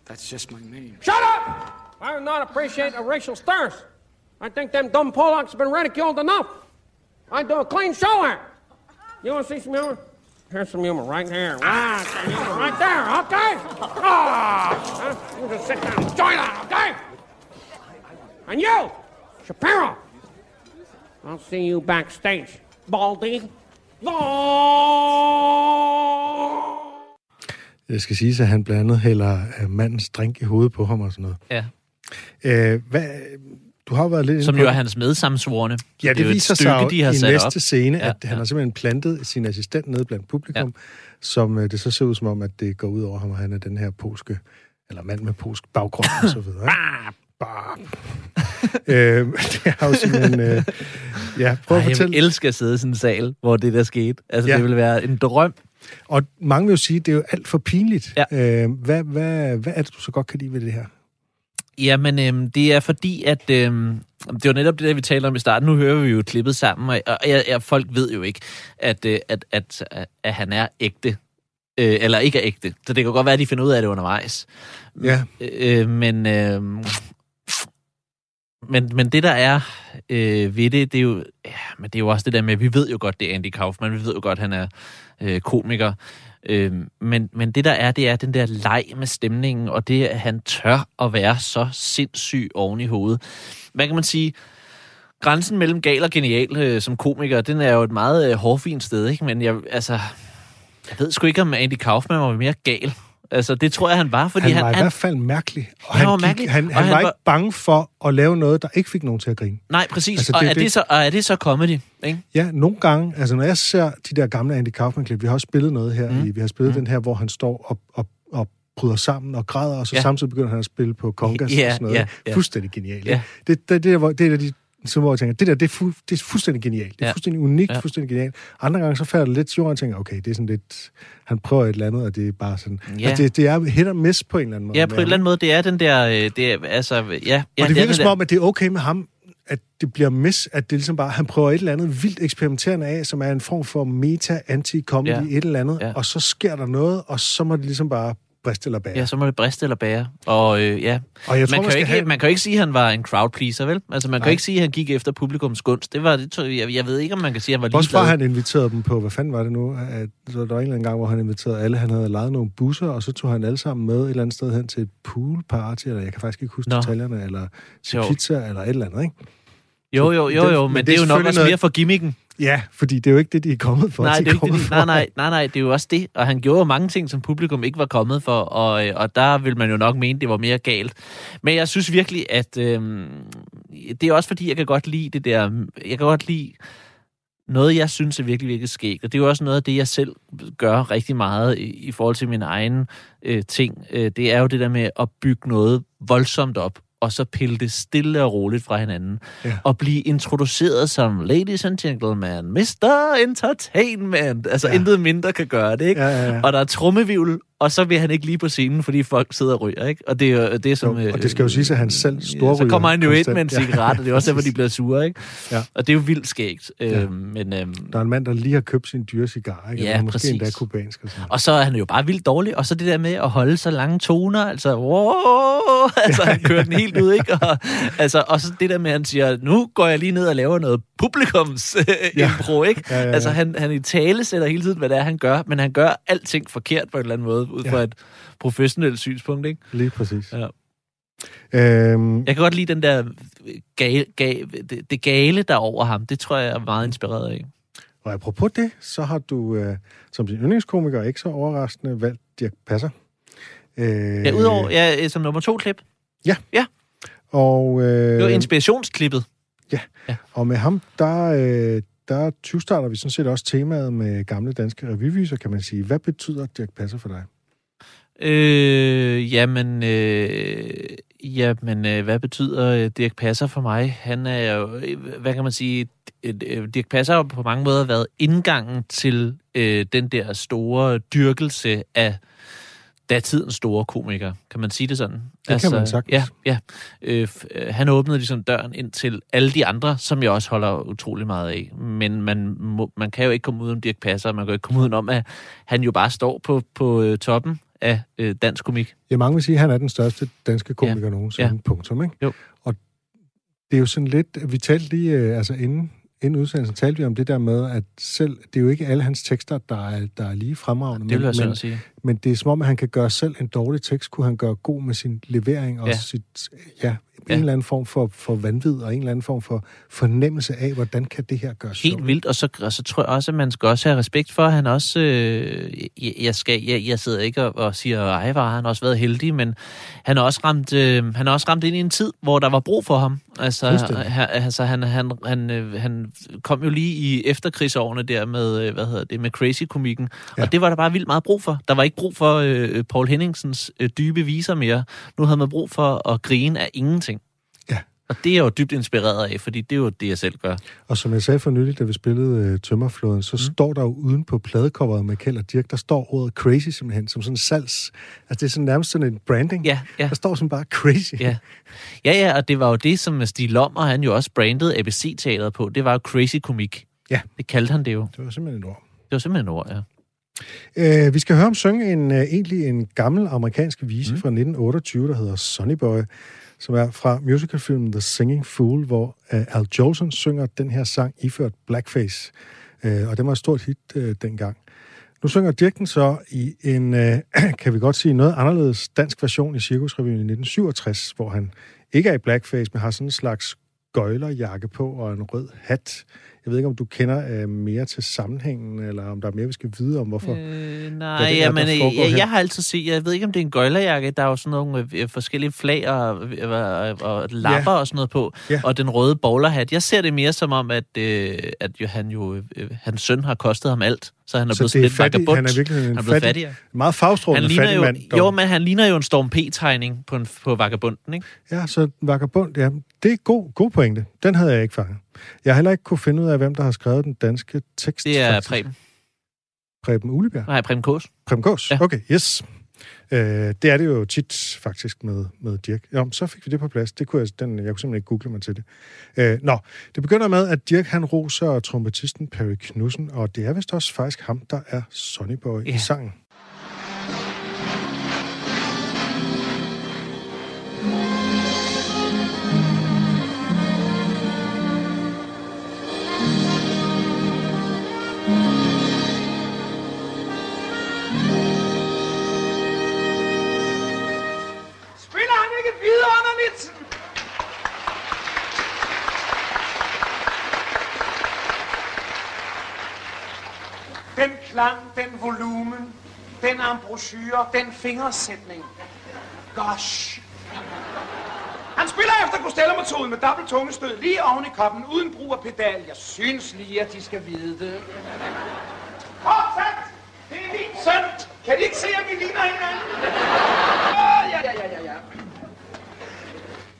that's just my name. Shut up! I do not appreciate a racial slurs. I think them dumb Polacks have been ridiculed enough. I do a clean show here. You want to see some humor? Here's some humor right here. Ah, some humor right there, okay? Ah, you just sit down, enjoy that, okay? And you, Shapiro, I'll see you backstage, Baldy. Det skal sige, at han blandt andet hælder øh, mandens drink i hovedet på ham og sådan noget. Ja. Øh, hvad, du har været lidt Som jo er det. hans medsamsvorne. Ja, det, er jo et viser sig stykke, jo de har i sat næste op. scene, Ja, at han ja. har simpelthen plantet sin assistent nede blandt publikum, ja. som øh, det så ser ud som om, at det går ud over ham, og han er den her polske, eller mand med polsk baggrund og så videre. Bam. øh, det har jo simpelthen... Øh, ja, prøv Ej, at jeg fortælle. vil elske at sidde i sådan en sal, hvor det der skete. Altså, Ja. det ville være en drøm. Og mange vil jo sige, at det er jo alt for pinligt. Ja. Øh, hvad, hvad, hvad er det, du så godt kan lide ved det her? Jamen, øhm, det er fordi, at øhm, det var netop det, der vi talte om i starten. Nu hører vi jo klippet sammen, og, og jeg, jeg, folk ved jo ikke, at, øh, at, at, at, at han er ægte. Øh, eller ikke er ægte. Så det kan godt være, at de finder ud af det undervejs. Ja. Øh, men, øh, men, men det, der er øh, ved det, det er, jo, ja, men det er jo også det der med, at vi ved jo godt, det er Andy Kaufman. Vi ved jo godt, han er øh, komiker. Øh, men, men det, der er, det er den der leg med stemningen, og det, at han tør at være så sindssyg oven i hovedet. Hvad kan man sige? Grænsen mellem gal og genial øh, som komiker, den er jo et meget øh, hårfint sted, ikke? Men jeg, altså, jeg ved sgu ikke, om Andy Kaufman var mere gal. Altså, det tror jeg, han var, fordi Han han... var i han hvert fald mærkelig. Og Han han, var gik, mærkelig, han, og han, han var var- ikke bange for at lave noget, der ikke fik nogen til at grine. Nej, præcis. Altså, det og, er det- det så, og er det så comedy? Ikke? Ja, nogle gange, altså når jeg ser de der gamle Andy Kaufman-klip, vi har også spillet noget her, mm. i, vi har spillet mm. den her, hvor han står og, og, og bryder sammen og græder, og så ja. Samtidig begynder han at spille på congas Ja, og sådan noget. ja, ja. Fuldstændig genialt. Ja. Ja. Det, det, det, er, det de så hvor jeg tænker, det der, det er, fu- det er fuldstændig genialt. Det er Ja. fuldstændig unikt, Ja. fuldstændig genialt. Andre gange, så falder det lidt til jorden, og tænker, okay, det er sådan lidt, han prøver et eller andet, og det er bare sådan, Ja. altså det, det er hit og miss på en eller anden måde. Ja, på en eller anden måde, det er den der... øh, Det er, altså, ja, ja, og det er virker som om, at det er okay med ham, at det bliver mis, at det ligesom bare, han prøver et eller andet vildt eksperimenterende af, som er en form for meta-anti-comedy, Ja. et eller andet, Ja. og så sker der noget, og så må det ligesom bare briste eller bære. Ja, så må det briste eller bære. Og øh, ja, Og jeg tror, man, man kan jo skal ikke, have- man kan jo ikke sige, at han var en crowd pleaser, vel? Altså, man kan Nej. jo ikke sige, at han gik efter publikums gunst. Det var, det, tror jeg, jeg ved ikke, om man kan sige, at han var Også fra, ligeglad. han inviterede dem på, hvad fanden var det nu? At, så der var en eller anden gang, hvor han inviterede alle. Han havde lejet nogle busser, og så tog han alle sammen med et eller andet sted hen til et poolparty, eller jeg kan faktisk ikke huske Nå. detaljerne, eller til Jo. pizza, eller et eller andet, ikke? Jo, jo, jo, jo, men men det er det er jo nok også noget- mere for gimmicken. Ja, fordi det er jo ikke det, de er kommet for. Nej, de det er ikke det, for. nej, nej, nej, nej, det er jo også det. Og han gjorde jo mange ting, som publikum ikke var kommet for, og, øh, og der vil man jo nok mene, det var mere galt. Men jeg synes virkelig, at øh, det er også fordi, jeg kan godt lide det der, jeg kan godt lide noget, jeg synes er virkelig, virkelig skægt, og det er jo også noget af det, jeg selv gør rigtig meget i, i forhold til min egen øh, ting. Øh, det er jo det der med at bygge noget voldsomt op, og så pille det stille og roligt fra hinanden. Ja. Og blive introduceret som ladies and gentlemen, Mr. Entertainment. Altså Ja. intet mindre kan gøre det, ikke? Ja, ja, ja. Og der er trummevivl, og så vil han ikke lige på scenen, fordi folk sidder og ryger, ikke? Og det er jo det, er som... Jo, og det skal jo siges, at han selv Ja, storryger så kommer han jo ind med en cigaret, og det er også derfor, de bliver sure, ikke? Ja. Og det er jo vildt skægt. Ja. Øhm, men, øhm, Der er en mand, der lige har købt sin dyre cigar, ikke? Ja, Eller måske præcis. endda kubansk og sådan og så er han jo bare vildt dårlig, og så det der med at holde så lange toner, altså, wow, altså han kører den helt ud, ikke? Og, altså, og så det der med, at han siger, nu går jeg lige ned og laver noget publikums ja. impro, ikke? Ja, ja, ja. Altså, han, han i tale sætter hele tiden, hvad det er, han gør, men han gør alting forkert på en eller anden måde, ud Ja. fra et professionelt synspunkt, ikke? Lige præcis. Ja. Øhm, Jeg kan godt lide den der gale, gale, det, det gale, der er over ham. Det tror jeg er meget inspireret af. og apropos det, så har du øh, som din yndlingskomiker ikke så overraskende valgt Dirk Passer. Øh, Ja, udover, ja, som nummer to klip. Og, øh, Det var inspirationsklippet. og med ham, der, øh, der 20 starter vi sådan set også temaet med gamle danske revyviser, kan man sige. Hvad betyder Dirk Passer for dig? Øh, jamen, øh, jamen øh, hvad betyder øh, Dirk Passer for mig? Han er jo, øh, hvad kan man sige, øh, øh, Dirk Passer har på mange måder været indgangen til øh, den der store dyrkelse af datidens store komiker. Kan man sige det sådan? Det kan man sagtens. Ja, ja. Øh, øh, han åbnede ligesom døren ind til alle de andre, som jeg også holder utrolig meget af. Men man, må, man kan jo ikke komme ud om Dirk Passer, man kan jo ikke komme ud om, at han jo bare står på, på øh, toppen af øh, dansk komik. Ja, mange vil sige, at han er den største danske komiker Ja. nogensinde. Ja. Punktum, ikke? Jo. Og det er jo sådan lidt... Vi talte lige, øh, altså inden, inden udsendelsen, talte vi om det der med, at selv... Det er jo ikke alle hans tekster, der er, der er lige fremragende. Det vil jeg men, sådan men, sige. Men det er som om, at han kan gøre selv en dårlig tekst, kunne han gøre god med sin levering og Ja. sit... Ja, en Ja. eller anden form for, for vanvid og en eller anden form for fornemmelse af, hvordan kan det her gøres Helt sjovt. vildt, og så, og så tror jeg også, at man skal også have respekt for, at han også, øh, jeg, skal, jeg, jeg sidder ikke og, og siger, ej, var han har også været heldig, men han har også ramt, øh, han har også ramt ind i en tid, hvor der var brug for ham. Altså, Fuldstændig. han, altså han, han, han, øh, han kom jo lige i efterkrigsårene der med, øh, hvad hedder det, med crazy-komikken, ja. og det var der bare vildt meget brug for. Der var ikke brug for øh, Paul Henningsens øh, dybe viser mere. Nu havde man brug for at grine af ingenting. Ja. Og det er jeg jo dybt inspireret af, fordi det er jo det, jeg selv gør. Og som jeg sagde for nylig, da vi spillede øh, Tømmerflåden, så mm. står der jo uden på pladecoveret med Kjeld og Dirk, der står ordet crazy simpelthen, som sådan salgs... Altså det er sådan nærmest sådan en branding. Ja, ja. Der står sådan bare crazy. Ja. ja, ja, og det var jo det, som Stig Lommer, han jo også brandede ABC-teateret på. Det var jo crazy komik. Ja. Det kaldte han det jo. Det var simpelthen et ord. Det var simpelthen et ord, ja. Øh, vi skal høre ham synge en, øh, egentlig en gammel amerikansk vise mm. fra 1928, der hedder Sonny Boy, som er fra musicalfilmen The Singing Fool, hvor øh, Al Jolson synger den her sang iført blackface. Øh, og det var et stort hit øh, dengang. Nu synger Dirk den så i en, øh, kan vi godt sige, noget anderledes dansk version i Cirkusrevyen i 1967, hvor han ikke er i blackface, men har sådan en slags gøjlerjakke på og en rød hat. Jeg ved ikke, om du kender øh, mere til sammenhængen, eller om der er mere, vi skal vide om, hvorfor. Øh, nej, det er, ja, der men foregår jeg, jeg har altid set, jeg ved ikke, om det er en gøjlerjakke, der er jo sådan nogle øh, forskellige flag og, øh, og, og lapper Ja. og sådan noget på, Ja. og den røde bowlerhat. Jeg ser det mere som om, at, øh, at jo, han jo, øh, hans søn har kostet ham alt, så han er Så blevet er sådan lidt fattig, han er virkelig en han er blevet fattig, fattigere. meget fagstrålende fattig jo, mand. dog. jo, men han ligner jo en Storm P-tegning på, en, på vagabunden, ikke? Ja, så vagabond, ja, det er god, god pointe. Den havde jeg ikke fanget. Jeg har heller ikke kunne finde ud af, hvem der har skrevet den danske tekst. Det er faktisk. Preben. Preben Ulebjerg. Nej, Preben Kås. Preben Gås? Ja. Okay, yes. Øh, det er det jo tit faktisk med, med Dirk. Jo, så fik vi det på plads. Det kunne jeg, den, jeg kunne simpelthen ikke google mig til det. Øh, nå, det begynder med, at Dirk han roser trompetisten Perry Knudsen, og det er vist også faktisk ham, der er Sonny Boy i Ja. sangen. Den klang, den volumen, den embouchure, den fingersætning. Gosh. Han spiller efter Costello-metoden med dobbelt tungestød lige oven i koppen, uden brug af pedal. Jeg synes lige, at de skal vide det. Fortsat! Det er min søn! Kan de ikke se, at vi ligner hinanden? Oh, ja, ja, ja, ja, ja.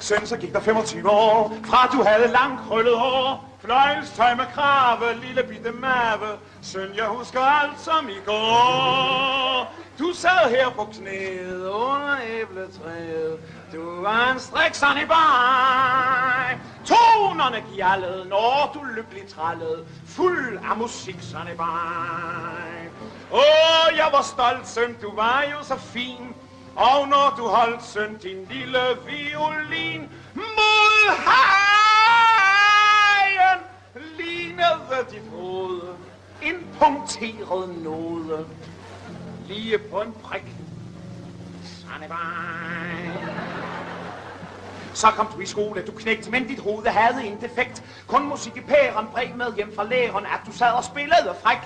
Søn, så gik der 25 år, fra du havde langt krøllet hår. Fløjelstøj med krave, lille bitte mave. Søn, jeg husker alt som i går. Du sad her på knæet under æbletræet. Du var en strik i bag. Tonerne gjaldede, når du lykkelig trallede. Fuld af musik sådan i bag. Åh, jeg var stolt, søn, du var jo så fin. Og når du holdt søn din lille violin mod hajen, lignede dit hoved en punkteret node. Lige på en prik. Sådan. Så kom du i skole, du knægt, men dit hoved havde en defekt. Kun musik i pæren bred med hjem fra læreren, at du sad og spillede fræk.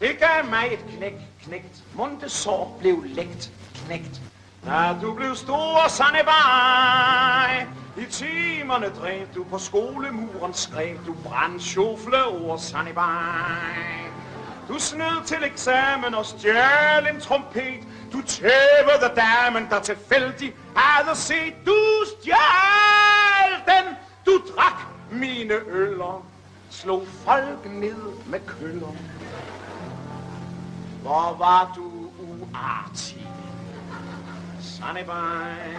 Det gav mig et knæk, knægt. Montessor blev lægt, knægt. Da du blev stor, sande bare. I timerne drev du på skolemuren, skrev du brandsjofle ord, sande bare. Du snød til eksamen og stjal en trompet. Du tævede damen, der tilfældig havde set. Du stjal den, du drak mine øller. Slog folk ned med køller. Hvor var du uartig. Sunny bye.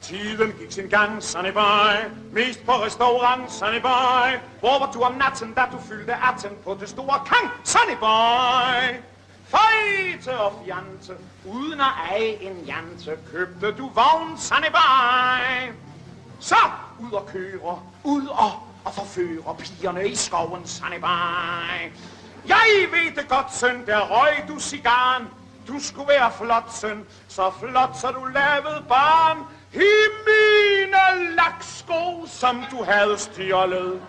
Tiden gik sin gang, Sunny boy. Mest på restaurant, Sunny boy. Hvor var du om natten, da du fyldte 18 på det store kang, Sunny boy? Fejte og fjante, uden at eje en jante, købte du vogn, Sunny boy. Så ud og køre, ud og, og forføre pigerne i skoven, Sunny boy. Jeg ved det godt, søn, der røg du cigaren. Du skulle være flot, søn, så flot, så du lavede barn. I mine laksko, som du havde stjålet.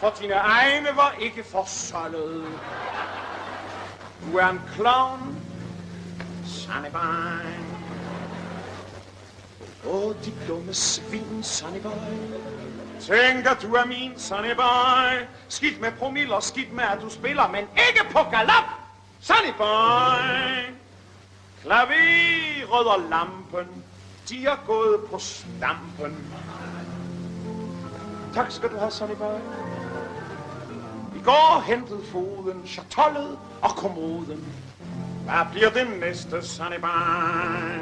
For dine egne var ikke forsoldet. Du er en clown, Sunny Åh, oh, de dumme svin, Sunny Tænk Tænker du er min, Sunny boy. Skidt med promiller, skidt med at du spiller, men ikke på galop, Sunny boy. Klaveret og lampen, de er gået på stampen. Tak skal du have, Sunny boy. I går hentede foden, chatollet og kommoden. Hvad bliver det næste, Sunny boy?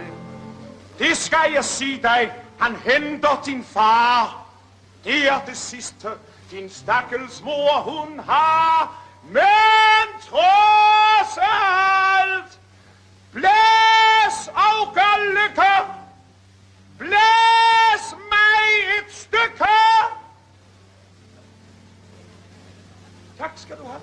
Det skal jeg sige dig. Han henter din far. Det er det sidste, din stakkels mor hun har. Men trods alt, blæs og gør lykke. Blæs mig et stykke. Tak skal du have.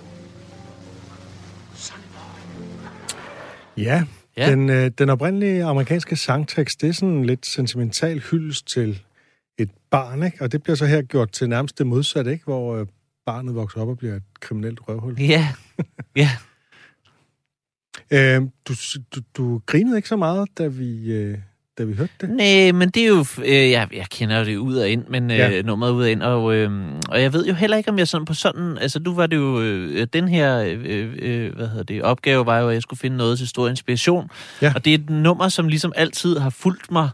Ja, Ja. Den, øh, den oprindelige amerikanske sangtekst, det er sådan en lidt sentimental hyldest til barn, ikke? Og det bliver så her gjort til nærmest det modsatte, ikke? Hvor øh, barnet vokser op og bliver et kriminelt røvhul. Ja, ja. Øh, du, du, du grinede ikke så meget, da vi, øh, da vi hørte det? Nej, men det er jo... Øh, jeg, jeg kender det ud og ind, men øh, Ja. nummeret ud og ind, og, øh, og jeg ved jo heller ikke, om jeg sådan på sådan... Altså, nu var det jo... Øh, den her øh, øh, hvad hedder det, opgave var jo, at jeg skulle finde noget til stor inspiration. Ja. Og det er et nummer, som ligesom altid har fulgt mig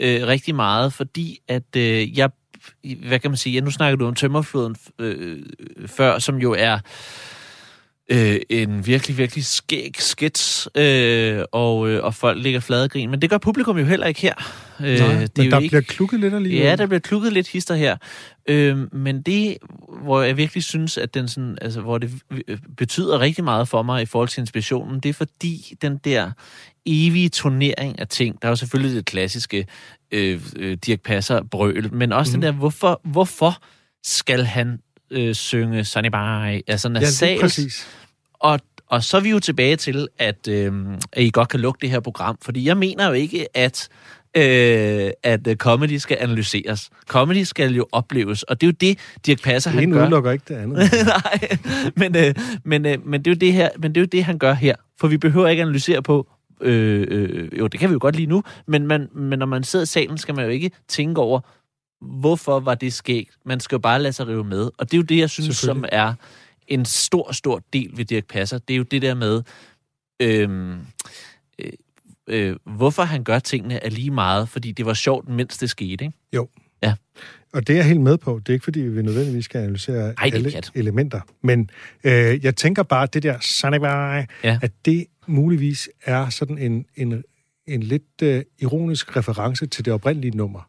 øh, rigtig meget, fordi at øh, jeg... Hvad kan man sige? Ja, nu snakker du om Tømmerfloden øh, øh før, som jo er øh, en virkelig, virkelig skæg skits, øh, og, øh, og folk ligger fladegrin. Men det gør publikum jo heller ikke her. Øh, Nej, det men der ikke- bliver klukket lidt alligevel. Ja, der bliver klukket lidt hister her. Øh, men det, hvor jeg virkelig synes, at den sådan, altså, hvor det øh, betyder rigtig meget for mig i forhold til inspirationen, det er fordi den der evige turnering af ting, der er jo selvfølgelig det klassiske øh, øh, Dirk Passer brøl, men også mm. den der, hvorfor, hvorfor skal han øh, synge Sunny Bye, altså ja, det nasalt, er præcis. og, og så er vi jo tilbage til, at, øh, at I godt kan lukke det her program, fordi jeg mener jo ikke, at øh, at øh, comedy skal analyseres. Comedy skal jo opleves, og det er jo det, Dirk Passer, Det han gør. udelukker ikke det andet. Nej, men, øh, men, øh, men, det er jo det her, men det er jo det, han gør her. For vi behøver ikke analysere på, øh, øh, jo, det kan vi jo godt lige nu, men, man, men når man sidder i salen, skal man jo ikke tænke over, hvorfor var det sket. Man skal jo bare lade sig rive med. Og det er jo det, jeg synes, som er en stor, stor del ved Dirk Passer. Det er jo det der med, øh, øh, øh, hvorfor han gør tingene er lige meget, fordi det var sjovt, mens det skete. Ikke? Jo. Ja. Og det er jeg helt med på. Det er ikke, fordi vi nødvendigvis skal analysere Ej, alle du. elementer. Men øh, jeg tænker bare, at det der Bye, Ja. at det muligvis er sådan en, en, en lidt øh, ironisk reference til det oprindelige nummer.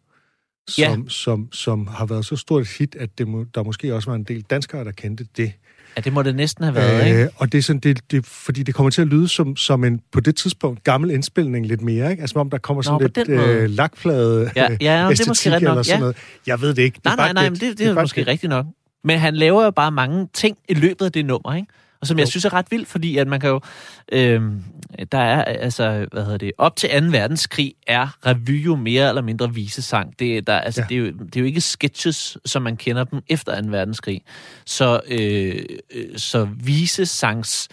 Som, Ja. som, som har været så stort et hit, at det må, der måske også var en del danskere, der kendte det. Ja, det må det næsten have været, ikke? Øh, og det er sådan, det, det, fordi det kommer til at lyde som, som en, på det tidspunkt, gammel indspilning lidt mere, ikke? Altså, som om der kommer sådan Nå, lidt øh, lakflade Ja, ja, det er måske æstetik ret nok, eller sådan ja. noget. Jeg ved det ikke. Det er Nej, nej, nej, det. men det, det er, bare måske det. rigtigt nok. Men han laver jo bare mange ting i løbet af det nummer, ikke? Og som jeg Jo. synes er ret vildt, fordi at man kan jo... Øhm, der er altså, hvad hedder det... Op til 2. verdenskrig er revy jo mere eller mindre visesang. Det, er- der, altså, Ja. det, er jo, det er jo ikke sketches, som man kender dem efter 2. verdenskrig. Så, øh, øh, så visesangs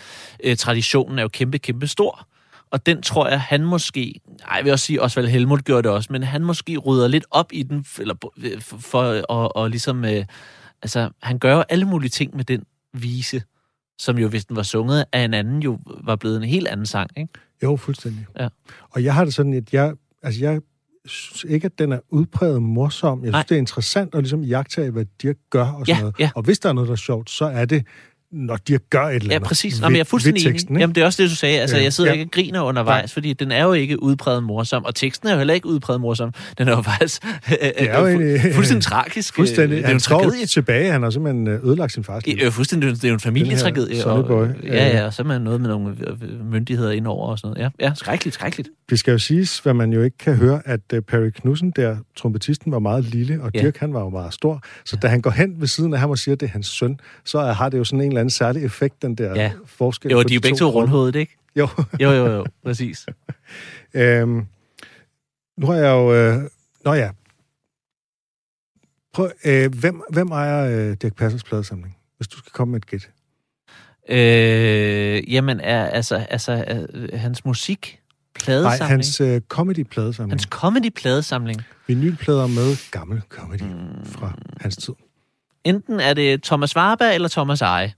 øh, traditionen er jo kæmpe, kæmpe stor. Og den tror jeg, han måske... Ej, jeg vil også sige, Osvald Helmut gjorde det også, men han måske rydder lidt op i den, eller, for, for og, og ligesom... Øh, altså, han gør jo alle mulige ting med den vise, som jo, hvis den var sunget af en anden, jo var blevet en helt anden sang, ikke? Jo, fuldstændig. Ja. Og jeg har det sådan, at jeg, altså jeg synes ikke, at den er udpræget morsom. Jeg synes, Nej. Det er interessant at ligesom jagtage, hvad Dirk gør og sådan Ja, noget. ja. Og hvis der er noget, der er sjovt, så er det, når Dirk gør et eller Ja, andet. præcis. Nå, men jeg er fuldstændig ved teksten, ikke? Jamen, det er også det, du sagde. Altså, Øh, jeg sidder ja. ikke og griner undervejs, Nej. fordi den er jo ikke udpræget morsom, og teksten er jo heller ikke udpræget morsom. Den er jo faktisk det er jo en, øh, fuldstændig tragisk. Fuldstændig. Det er Han en tragedie. tilbage. Han har simpelthen øh, ødelagt sin fars liv. Er jo fuldstændig, det er jo en familietragedie. Og-. Ja, ja, og så er man noget med nogle øh, myndigheder indover og sådan noget. Ja, ja skrækkeligt, skrækkeligt. Det skal jo siges, hvad man jo ikke kan høre, at Perry Knudsen, der trompetisten, var meget lille, og Ja. Dirk, han var jo meget stor. Så da han går hen ved siden af ham og siger, at det er hans søn, så har det jo sådan en eller anden særlig effekt, den der Ja. forskel. Jo, de er jo begge to rundhovedet, ikke? Jo. Jo, jo, jo, præcis. øhm, nu har jeg jo... Øh, nå ja. Prøv, øh, hvem, hvem ejer øh, Dirk Passers pladesamling? Hvis du skal komme med et gæt. Øh, jamen, er, altså, altså er, hans musik, Nej, pladesamling, hans øh, comedy-pladesamling. hans comedy-pladesamling, Vinylplader med gammel comedy mm. fra hans tid. enten er det Thomas Warberg eller Thomas Eje.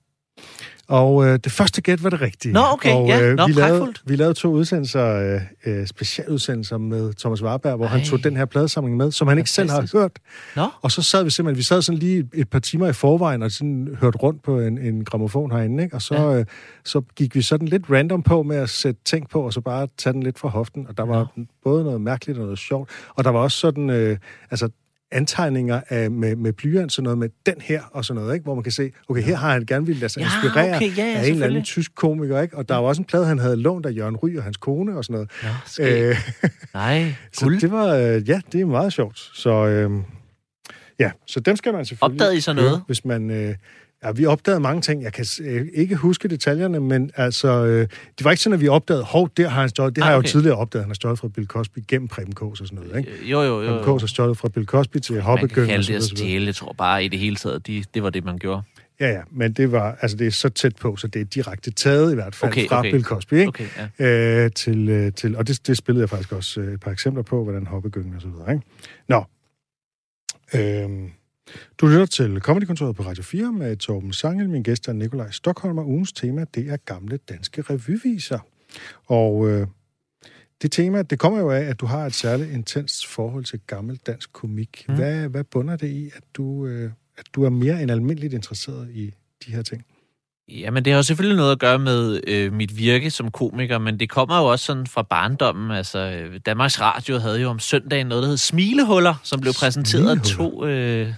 Og øh, det første gæt var det rigtige. Nå, okay, og, ja. øh, Nå, vi, lavede, vi lavede to udsendelser, øh, øh, specialudsendelser med Thomas Warberg, hvor Ej. han tog den her pladesamling med, som han ikke selv har hørt. Nå, Og så sad vi simpelthen, vi sad sådan lige et par timer i forvejen, og sådan hørte rundt på en, en gramofon herinde, ikke? og så, ja. øh, så gik vi sådan lidt random på med at sætte ting på, og så bare tage den lidt fra hoften, og der var både noget mærkeligt og noget sjovt, og der var også sådan, øh, altså antegninger af, med, med blyant, sådan noget med den her og sådan noget, ikke? hvor man kan se, okay, her har han gerne ville lade sig Ja, inspirere okay, ja, ja, af en eller anden tysk komiker, ikke? og der var også en plade, han havde lånt af Jørgen Ry og hans kone og sådan noget. Skægt. Øh, nej, så guld. det var, øh, ja, det er meget sjovt. Så øh, ja, så dem skal man selvfølgelig Opdagede I så høre, noget? Hvis man, øh, ja, vi opdagede mange ting. Jeg kan øh, ikke huske detaljerne, men altså, øh, det var ikke sådan, at vi opdagede, hov, der har han stjålet. Det Ah, har jeg okay. jo tidligere opdaget. Han har stjålet fra Bill Cosby gennem Preben Kås og sådan noget, ikke? Jo, jo, jo. Preben. Kås har stjålet fra Bill Cosby til Man kan kalde det at stjæle. Jeg tror bare i det hele taget, de, det var det, man gjorde. Ja, ja, men det var, altså det er så tæt på, så det er direkte taget i hvert fald Okay, fra okay. Bill Cosby, ikke? Okay, ja. øh, til, øh, til, og det, det spillede jeg faktisk også øh, et par eksempler på, hvordan hoppegyngen og så videre, ikke? Nå. Øhm, du lytter til Comedykontoret på Radio 4 med Torben Sangel. Min gæst er Nikolaj Stockholm, og ugens tema, det er gamle danske revyviser. Og øh, det tema, det kommer jo af, at du har et særligt intenst forhold til gammel dansk komik. Mm. Hvad, hvad bunder det i, at du, øh, at du er mere end almindeligt interesseret i de her ting? Jamen, det har jo selvfølgelig noget at gøre med øh, mit virke som komiker, men det kommer jo også sådan fra barndommen. Altså, øh, Danmarks Radio havde jo om søndagen noget, der hed Smilehuller, som blev præsenteret af to øh,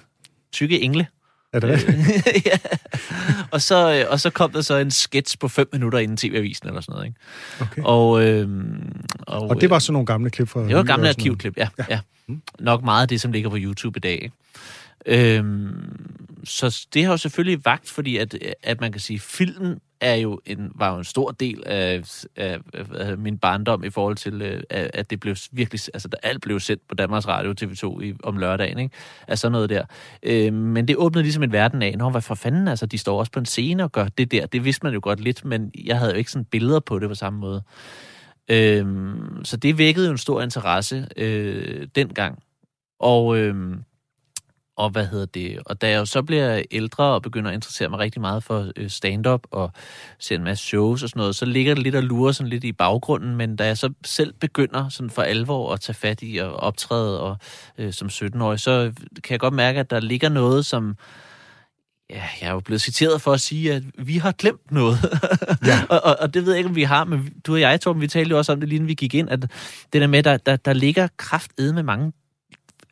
tykke engle. Er det rigtigt? ja. og, så, øh, og så kom der så en sketch på fem minutter inden TV-avisen eller sådan noget. Ikke? Okay. Og, øh, og, Og det var sådan nogle gamle klip fra... det var gamle arkivklip, ja. ja. ja. Nok meget af det, som ligger på YouTube i dag. Ikke? Øhm, så det har jo selvfølgelig vagt, fordi at, at man kan sige, at filmen er jo en, var jo en stor del af, af, af min barndom i forhold til, øh, at at det blev virkelig, altså der alt blev sendt på Danmarks Radio TV2 i, om lørdagen, ikke? Altså sådan noget der. Øhm, men det åbnede ligesom en verden af, Nå, hvad for fanden, altså de står også på en scene og gør det der. Det vidste man jo godt lidt, men jeg havde jo ikke sådan billeder på det på samme måde. Øhm, så det vækkede jo en stor interesse øh, dengang. Og, Øh, og hvad hedder det? Og da jeg jo så bliver ældre og begynder at interessere mig rigtig meget for øh, stand-up og ser en masse shows og sådan noget, så ligger det lidt og lurer sådan lidt i baggrunden, men da jeg så selv begynder sådan for alvor at tage fat i og optræde og, øh, som 17-årig, så kan jeg godt mærke, at der ligger noget, som Ja, jeg er jo blevet citeret for at sige, at vi har glemt noget. Ja. og, og, og det ved jeg ikke, om vi har, men du og jeg, Torben, vi talte jo også om det, lige inden vi gik ind, at det der med, der, der, der ligger kraftede med mange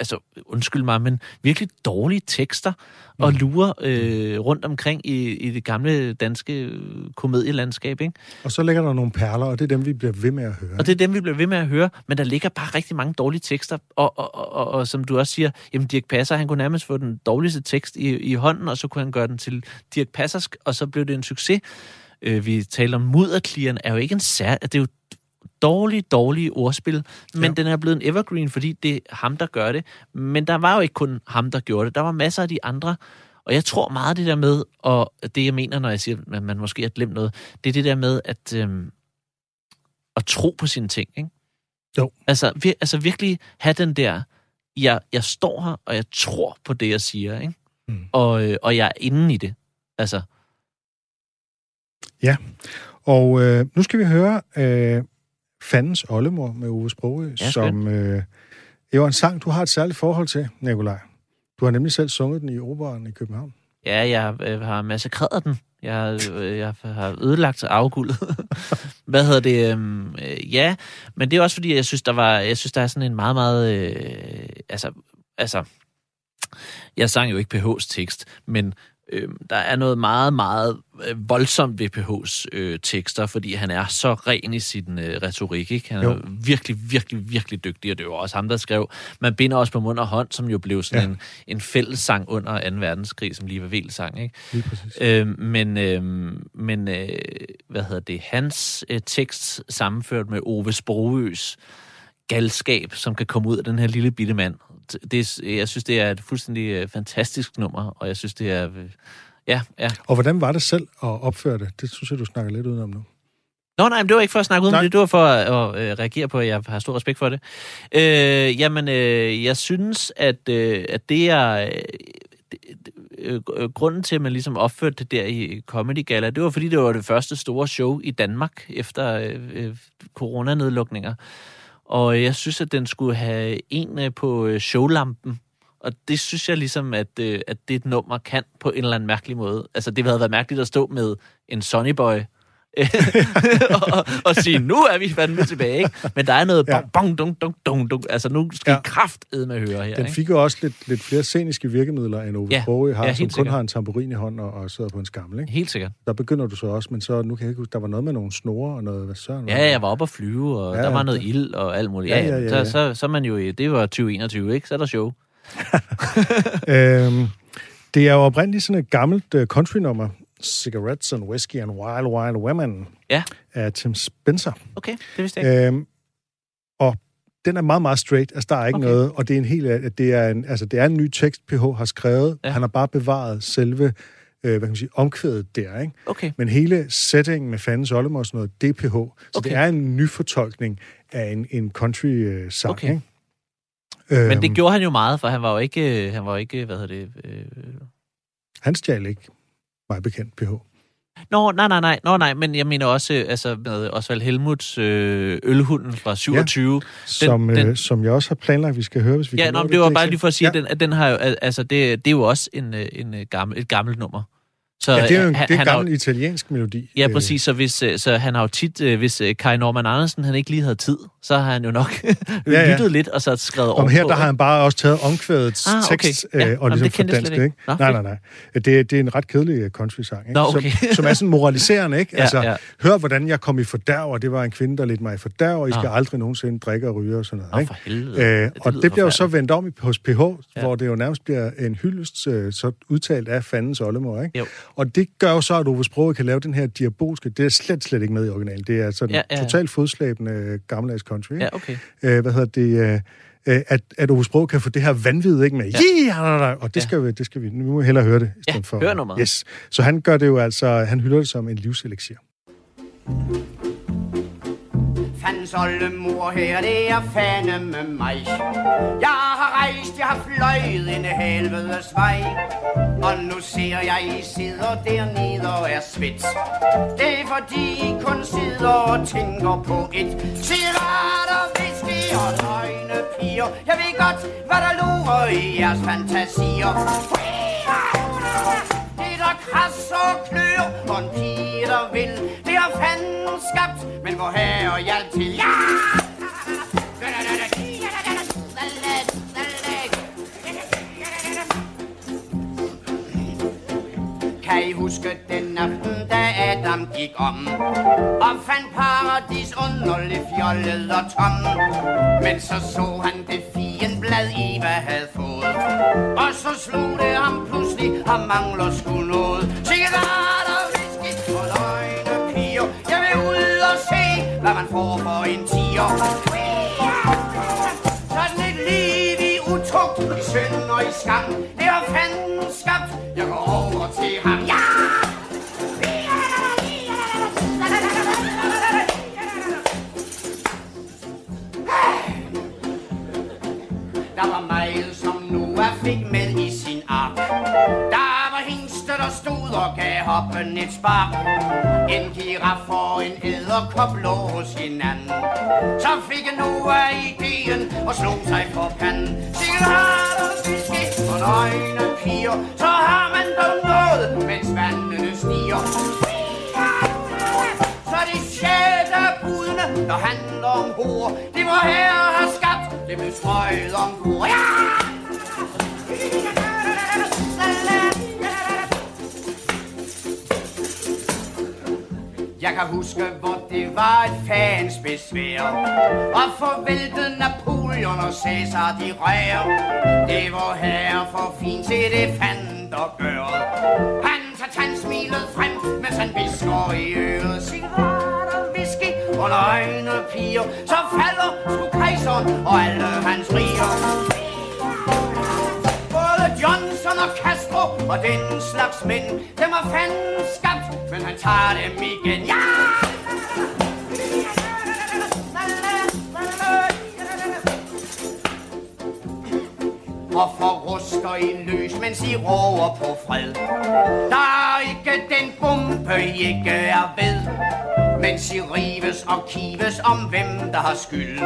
altså undskyld mig, men virkelig dårlige tekster og lurer øh, rundt omkring i, i det gamle danske øh, komedielandskab, ikke? Og så ligger der nogle perler, og det er dem, vi bliver ved med at høre. Og det er dem, vi bliver ved med at høre, men der ligger bare rigtig mange dårlige tekster, og, og, og, og, og som du også siger, jamen Dirk Passer, han kunne nærmest få den dårligste tekst i, i hånden, og så kunne han gøre den til Dirk Passersk, og så blev det en succes. Øh, vi taler om mudderklieren, er jo ikke en sær... Det er jo dårlige, dårlige ordspil, men ja. den er blevet en evergreen, fordi det er ham, der gør det. Men der var jo ikke kun ham, der gjorde det. Der var masser af de andre. Og jeg tror meget det der med, og det jeg mener, når jeg siger, at man måske har glemt noget, det er det der med at, øhm, at tro på sine ting. Ikke? Jo. Altså, vir, altså virkelig have den der, jeg, jeg står her, og jeg tror på det, jeg siger. Ikke? Mm. Og, øh, og jeg er inde i det. Altså, Ja, og øh, nu skal vi høre øh, Fandens Oldemor med Ove Sprogø, Ja, som øh, jo er en sang, du har et særligt forhold til, Nikolaj. Du har nemlig selv sunget den i operan i København. Ja, jeg øh, har massakreret den. Jeg, øh, jeg har ødelagt afguldet. Hvad hedder det? øhm, Øh, ja, men det er også fordi, jeg synes, der var, jeg synes, der er sådan en meget, meget... Øh, altså, altså, jeg sang jo ikke PH's tekst, men øh, der er noget meget, meget øh, voldsomt ved PH's øh, tekster, fordi han er så ren i sin øh, retorik. Ikke? Han er Jo. virkelig, virkelig, virkelig dygtig, og det var også ham, der skrev Man binder os på mund og hånd, som jo blev sådan Ja. en, en fællessang under 2. verdenskrig, som lige var sang, ikke? Lige præcis. Øh, men øh, men øh, hvad hedder det? Hans øh, tekst sammenført med Ove Sprogøs galskab, som kan komme ud af den her lille bitte mand. Det, jeg synes, det er et fuldstændig øh, fantastisk nummer, og jeg synes, det er... øh, Ja, ja. Og hvordan var det selv at opføre det? Det synes jeg, du snakker lidt udenom nu. Nå, nej, men det var ikke for at snakke ud om Nej. det. Det var for at, at, øh, reagere på, at jeg har stor respekt for det. Øh, jamen, øh, jeg synes, at, øh, at det er... Det- øh, grunden til, at man ligesom opførte det der i Comedy Gala, det var, fordi det var det første store show i Danmark efter øh, øh, coronanedlukninger. Og jeg synes, at den skulle have en øh, på øh, showlampen. Og det synes jeg ligesom, at, øh, at det nummer kan på en eller anden mærkelig måde. Altså, det havde været mærkeligt at stå med en Sonny Boy og, og sige, nu er vi fandme tilbage, ikke? Men der er noget Ja. bong, bong, dong, dong, dong, dong. Altså, nu skal Ja. ja. kraft med høre her, Den ikke? fik jo også lidt, lidt flere sceniske virkemidler, end Ove Ja, Sprogø har, ja, som kun sikkert. har en tamburin i hånden og, og sidder på en skammel. Ikke? Helt sikkert. Der begynder du så også, men så, nu kan jeg ikke huske, der var noget med nogle snore og noget, hvad søren Ja, jeg var oppe at flyve, og Ja, ja, der var ja, noget det- ild og alt muligt. Ja, Ja, ja, ja, ja, Så, ja. så, så man jo det var 2021, ikke? Så er der show. Øhm, det er jo oprindeligt sådan et gammelt uh, country-nummer, Cigarettes and Whiskey and Wild Wild Women, Ja. af Tim Spencer. Okay, det vidste jeg ikke. Øhm, og den er meget, meget straight. Altså, der er ikke okay. Noget, og det er en helt, det er en, altså, det er en ny tekst, PH har skrevet. Ja. Han har bare bevaret selve, øh, hvad kan man sige, omkvædet der, ikke? Okay. Men hele settingen med fandens oldemor og sådan noget, det er PH. Så okay. Det er en nyfortolkning af en, en country-sang, Okay. ikke? Øhm, Men det gjorde han jo meget, for han var jo ikke, han var jo ikke hvad hedder det... Øh... Han stjal ikke, mig bekendt, PH. Nå, nej, nej, nej, nå, nej, men jeg mener også, øh, altså med Osvald Helmuts øh, ølhunden fra 27. Som, den- øh, som jeg også har planlagt, vi skal høre, hvis vi Ja, kan nå, nå men det var bare lige for at sige, Ja. at den, at den har jo, al- altså det, det er jo også en, øh, en øh, gammel, et gammelt nummer. Så, Ja, det er jo en, øh, han, det er han har gammel italiensk melodi. Ja, Øh, præcis. Så, hvis, øh, så han har jo tit, hvis Kai Norman Andersen han ikke lige havde tid, så har han jo nok Ja, ja. lyttet lidt og så skrevet Om her, der har han bare også taget omkvædets Ah, okay. tekst Ja, øh, og ligesom det fordansket, slet ikke? ikke. Nå, nej, nej, nej. Det, det er en ret kedelig country-sang, ikke? Nå, okay. som, som er sådan moraliserende, ikke? Altså, ja. hør, hvordan jeg kom i fordærv, og det var en kvinde, der ledte mig i fordærv, og I skal Ah. aldrig nogensinde drikke og ryge og sådan noget, Nå, ikke? for helvede. Øh, det og lyder det bliver jo så vendt om i- hos PH, ja. Hvor det jo nærmest bliver en hyldest, så udtalt af fandens oldemor, ikke? Jo. Og det gør jo så, at Ove Sprogøe kan lave den her diabolske, det er slet, slet ikke med i originalen. Det er sådan ja, Ja, ja. ja. totalt fodslæbende øh, gammeldags country, ikke? Ja, okay. øh, hvad hedder det, øh, øh, at, at Ove Sprog kan få det her vanvid, ikke, med, ja. yeah, og det Ja. skal, vi, det skal vi, nu må vi hellere høre det, i Ja, for. hør nummeret. Yes. Så han gør det jo altså, han hylder det som en livseleksir. Fandens oldemor her, det er fandme med mig. Jeg har rejst, jeg har fløjet en helvedes vej. Og nu ser jeg, I sidder dernede og er svedt. Det er fordi I kun sidder og tænker på et cigaretter, whisky og nøgne piger. Jeg ved godt, hvad der lurer i jeres fantasier. Det der krasser og klør, og en pige, der vil, har fanden skabt, men hvor herre hjælp til, ja! Kan I huske den aften, da Adam gik om Og fandt paradis underligt fjollet og tom? Men så så han det fien blad Eva havde fået Og så slog det ham pludselig, ham mangler sgu noget. Får for en tiger sådan et liv i utugt, i synd og i skam. Det har fanden skabt. Jeg går over til ham. Ja! Der var hoppen et spar En giraf og en æderkop lå hos hinanden. Så fik nu af ideen og slog sig på panden. Cigaretter, whisky og nøgne piger, så har man dog noget, mens vandene stiger. Så de sjette budene, der handler om hår, det må herre have skabt, det blev strøget om bord. Ja! Jeg kan huske, hvor det var et fans besvær. Og forvæltede Napoleon og Cæsar de rær Det var her for fint til det fandt og gør. Han tager tandsmilet frem, mens han visker i øret Cigaretter, whisky og nøgne piger. Så falder sgu kejseren og alle hans riger. Og den slags mænd Dem har fanden skabt, men han tager dem igen Ja! og forrusker I løs, mens I råber på fred. Der er ikke den bombe, I ikke er ved. Mens I rives og kives om, hvem der har skyld.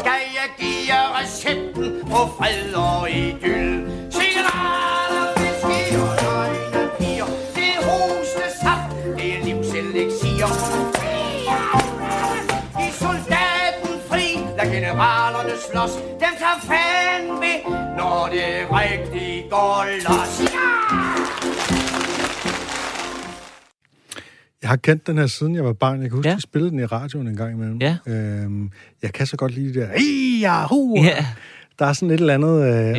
Skal jeg give jer recepten på fred og idyll? Slås. Dem tager fan ved, når det rigtig går los. Ja! Jeg har kendt den her siden jeg var barn. Jeg kan huske, Ja. ja. de spillede den i radioen en gang imellem. Ja. Øhm, jeg kan så godt lide det der. Yahoo! Ja. Der er sådan et eller andet,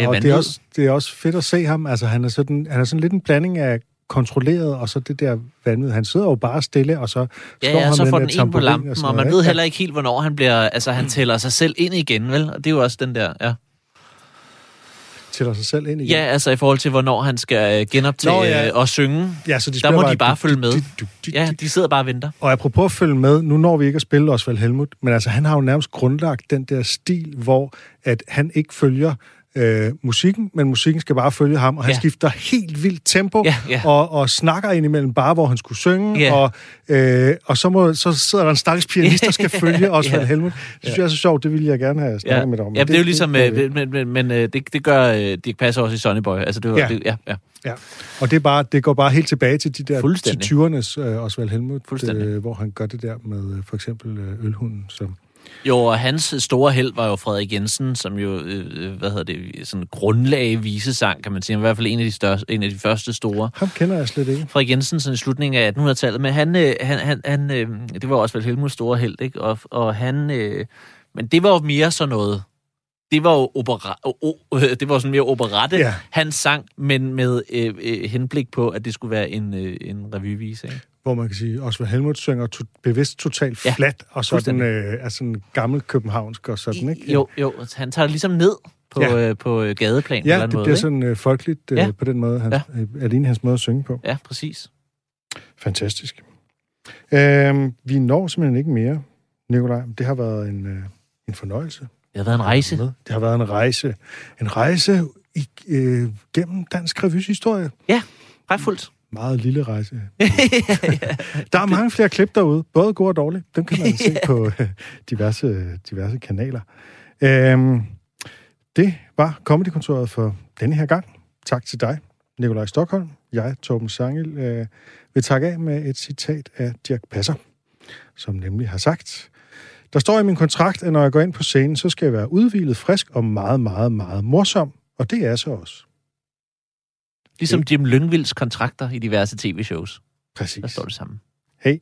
øh, og det er, også, det er også fedt at se ham. Altså, han er sådan, han er sådan lidt en blanding af kontrolleret, og så det der vanvid. Han sidder jo bare stille, og så Ja, slår ja, han så får der den en på lampen, sådan og man noget, ved heller ikke helt, hvornår han bliver... Altså, han tæller sig selv ind igen, vel? Og det er jo også den der... Ja, Tæller sig selv ind igen. ja altså i forhold til, hvornår han skal øh, genoptage Nå, ja. øh, og synge. ja så de Der må de bare følge med. du- du- du- Ja, de sidder bare og venter. Og apropos at følge med, nu når vi ikke at spille Osvald Helmut, men altså han har jo nærmest grundlagt den der stil, hvor at han ikke følger øh, musikken, men musikken skal bare følge ham, og han Ja. skifter helt vildt tempo, Ja, ja. Og, og snakker indimellem bare, hvor han skulle synge, Ja. og, øh, og så, må, så sidder der en stakkels pianist, der skal følge Osvald Ja. Helmut. Det synes jeg er så sjovt, det ville jeg gerne have snakket Ja, med dig om. ja det, er jo ligesom... Øh, men men, men øh, det, det gør øh, Dirk Passer også i Sonny Boy. Altså, det, var, Ja. det, ja, ja. Ja, og det, er bare, det går bare helt tilbage til de der til Fuldstændig. 20'ernes øh, Osvald Helmut, øh, hvor han gør det der med øh, for eksempel øh, Ølhunden, som Jo, og hans store held var jo Frederik Jensen, som jo, øh, hvad hedder det, sådan grundlag visesang, kan man sige. Han var i hvert fald en af de, største, en af de første store. ham kender jeg slet ikke. Frederik Jensen sådan i slutningen af 1800-tallet, men han, øh, han, han, han øh, det var også vel Helmuts store held, ikke? Og, og han, øh, men det var jo mere sådan noget, det var jo opera, o, o, det var sådan mere operette, Ja. han sang, men med øh, øh, henblik på, at det skulle være en, øh, en revyvise, ikke? hvor man kan sige, Osvald Helmut synger to, bevidst totalt Ja, flat, og sådan øh, er sådan gammel københavnsk og sådan, ikke? Jo, jo, han tager det ligesom ned på, Ja. øh, på øh, gadeplan. Ja, eller det måde, bliver ikke? sådan øh, folkeligt øh, Ja. på den måde, han, ja. øh, alene hans måde at synge på. Ja, præcis. Fantastisk. Øhm, vi når simpelthen ikke mere, Nikolaj. Det har været en, øh, en fornøjelse. Det har været en rejse. med. Det har været en rejse. En rejse i, øh, gennem dansk revys historie. Ja, pragtfuldt. Meget lille rejse. Der er mange flere klip derude, både gode og dårlige. Dem kan man se på øh, diverse, diverse kanaler. Øhm, det var Comedykontoret for denne her gang. Tak til dig, Nikolaj Stockholm. Jeg, Torben Sangel, øh, vil takke af med et citat af Dirk Passer, som nemlig har sagt, der står i min kontrakt, at når jeg går ind på scenen, så skal jeg være udvilet, frisk og meget, meget, meget morsom. Og det er så også. Ligesom Jim Lyngvilds kontrakter i diverse tv-shows. Præcis. Der står det samme. Hej.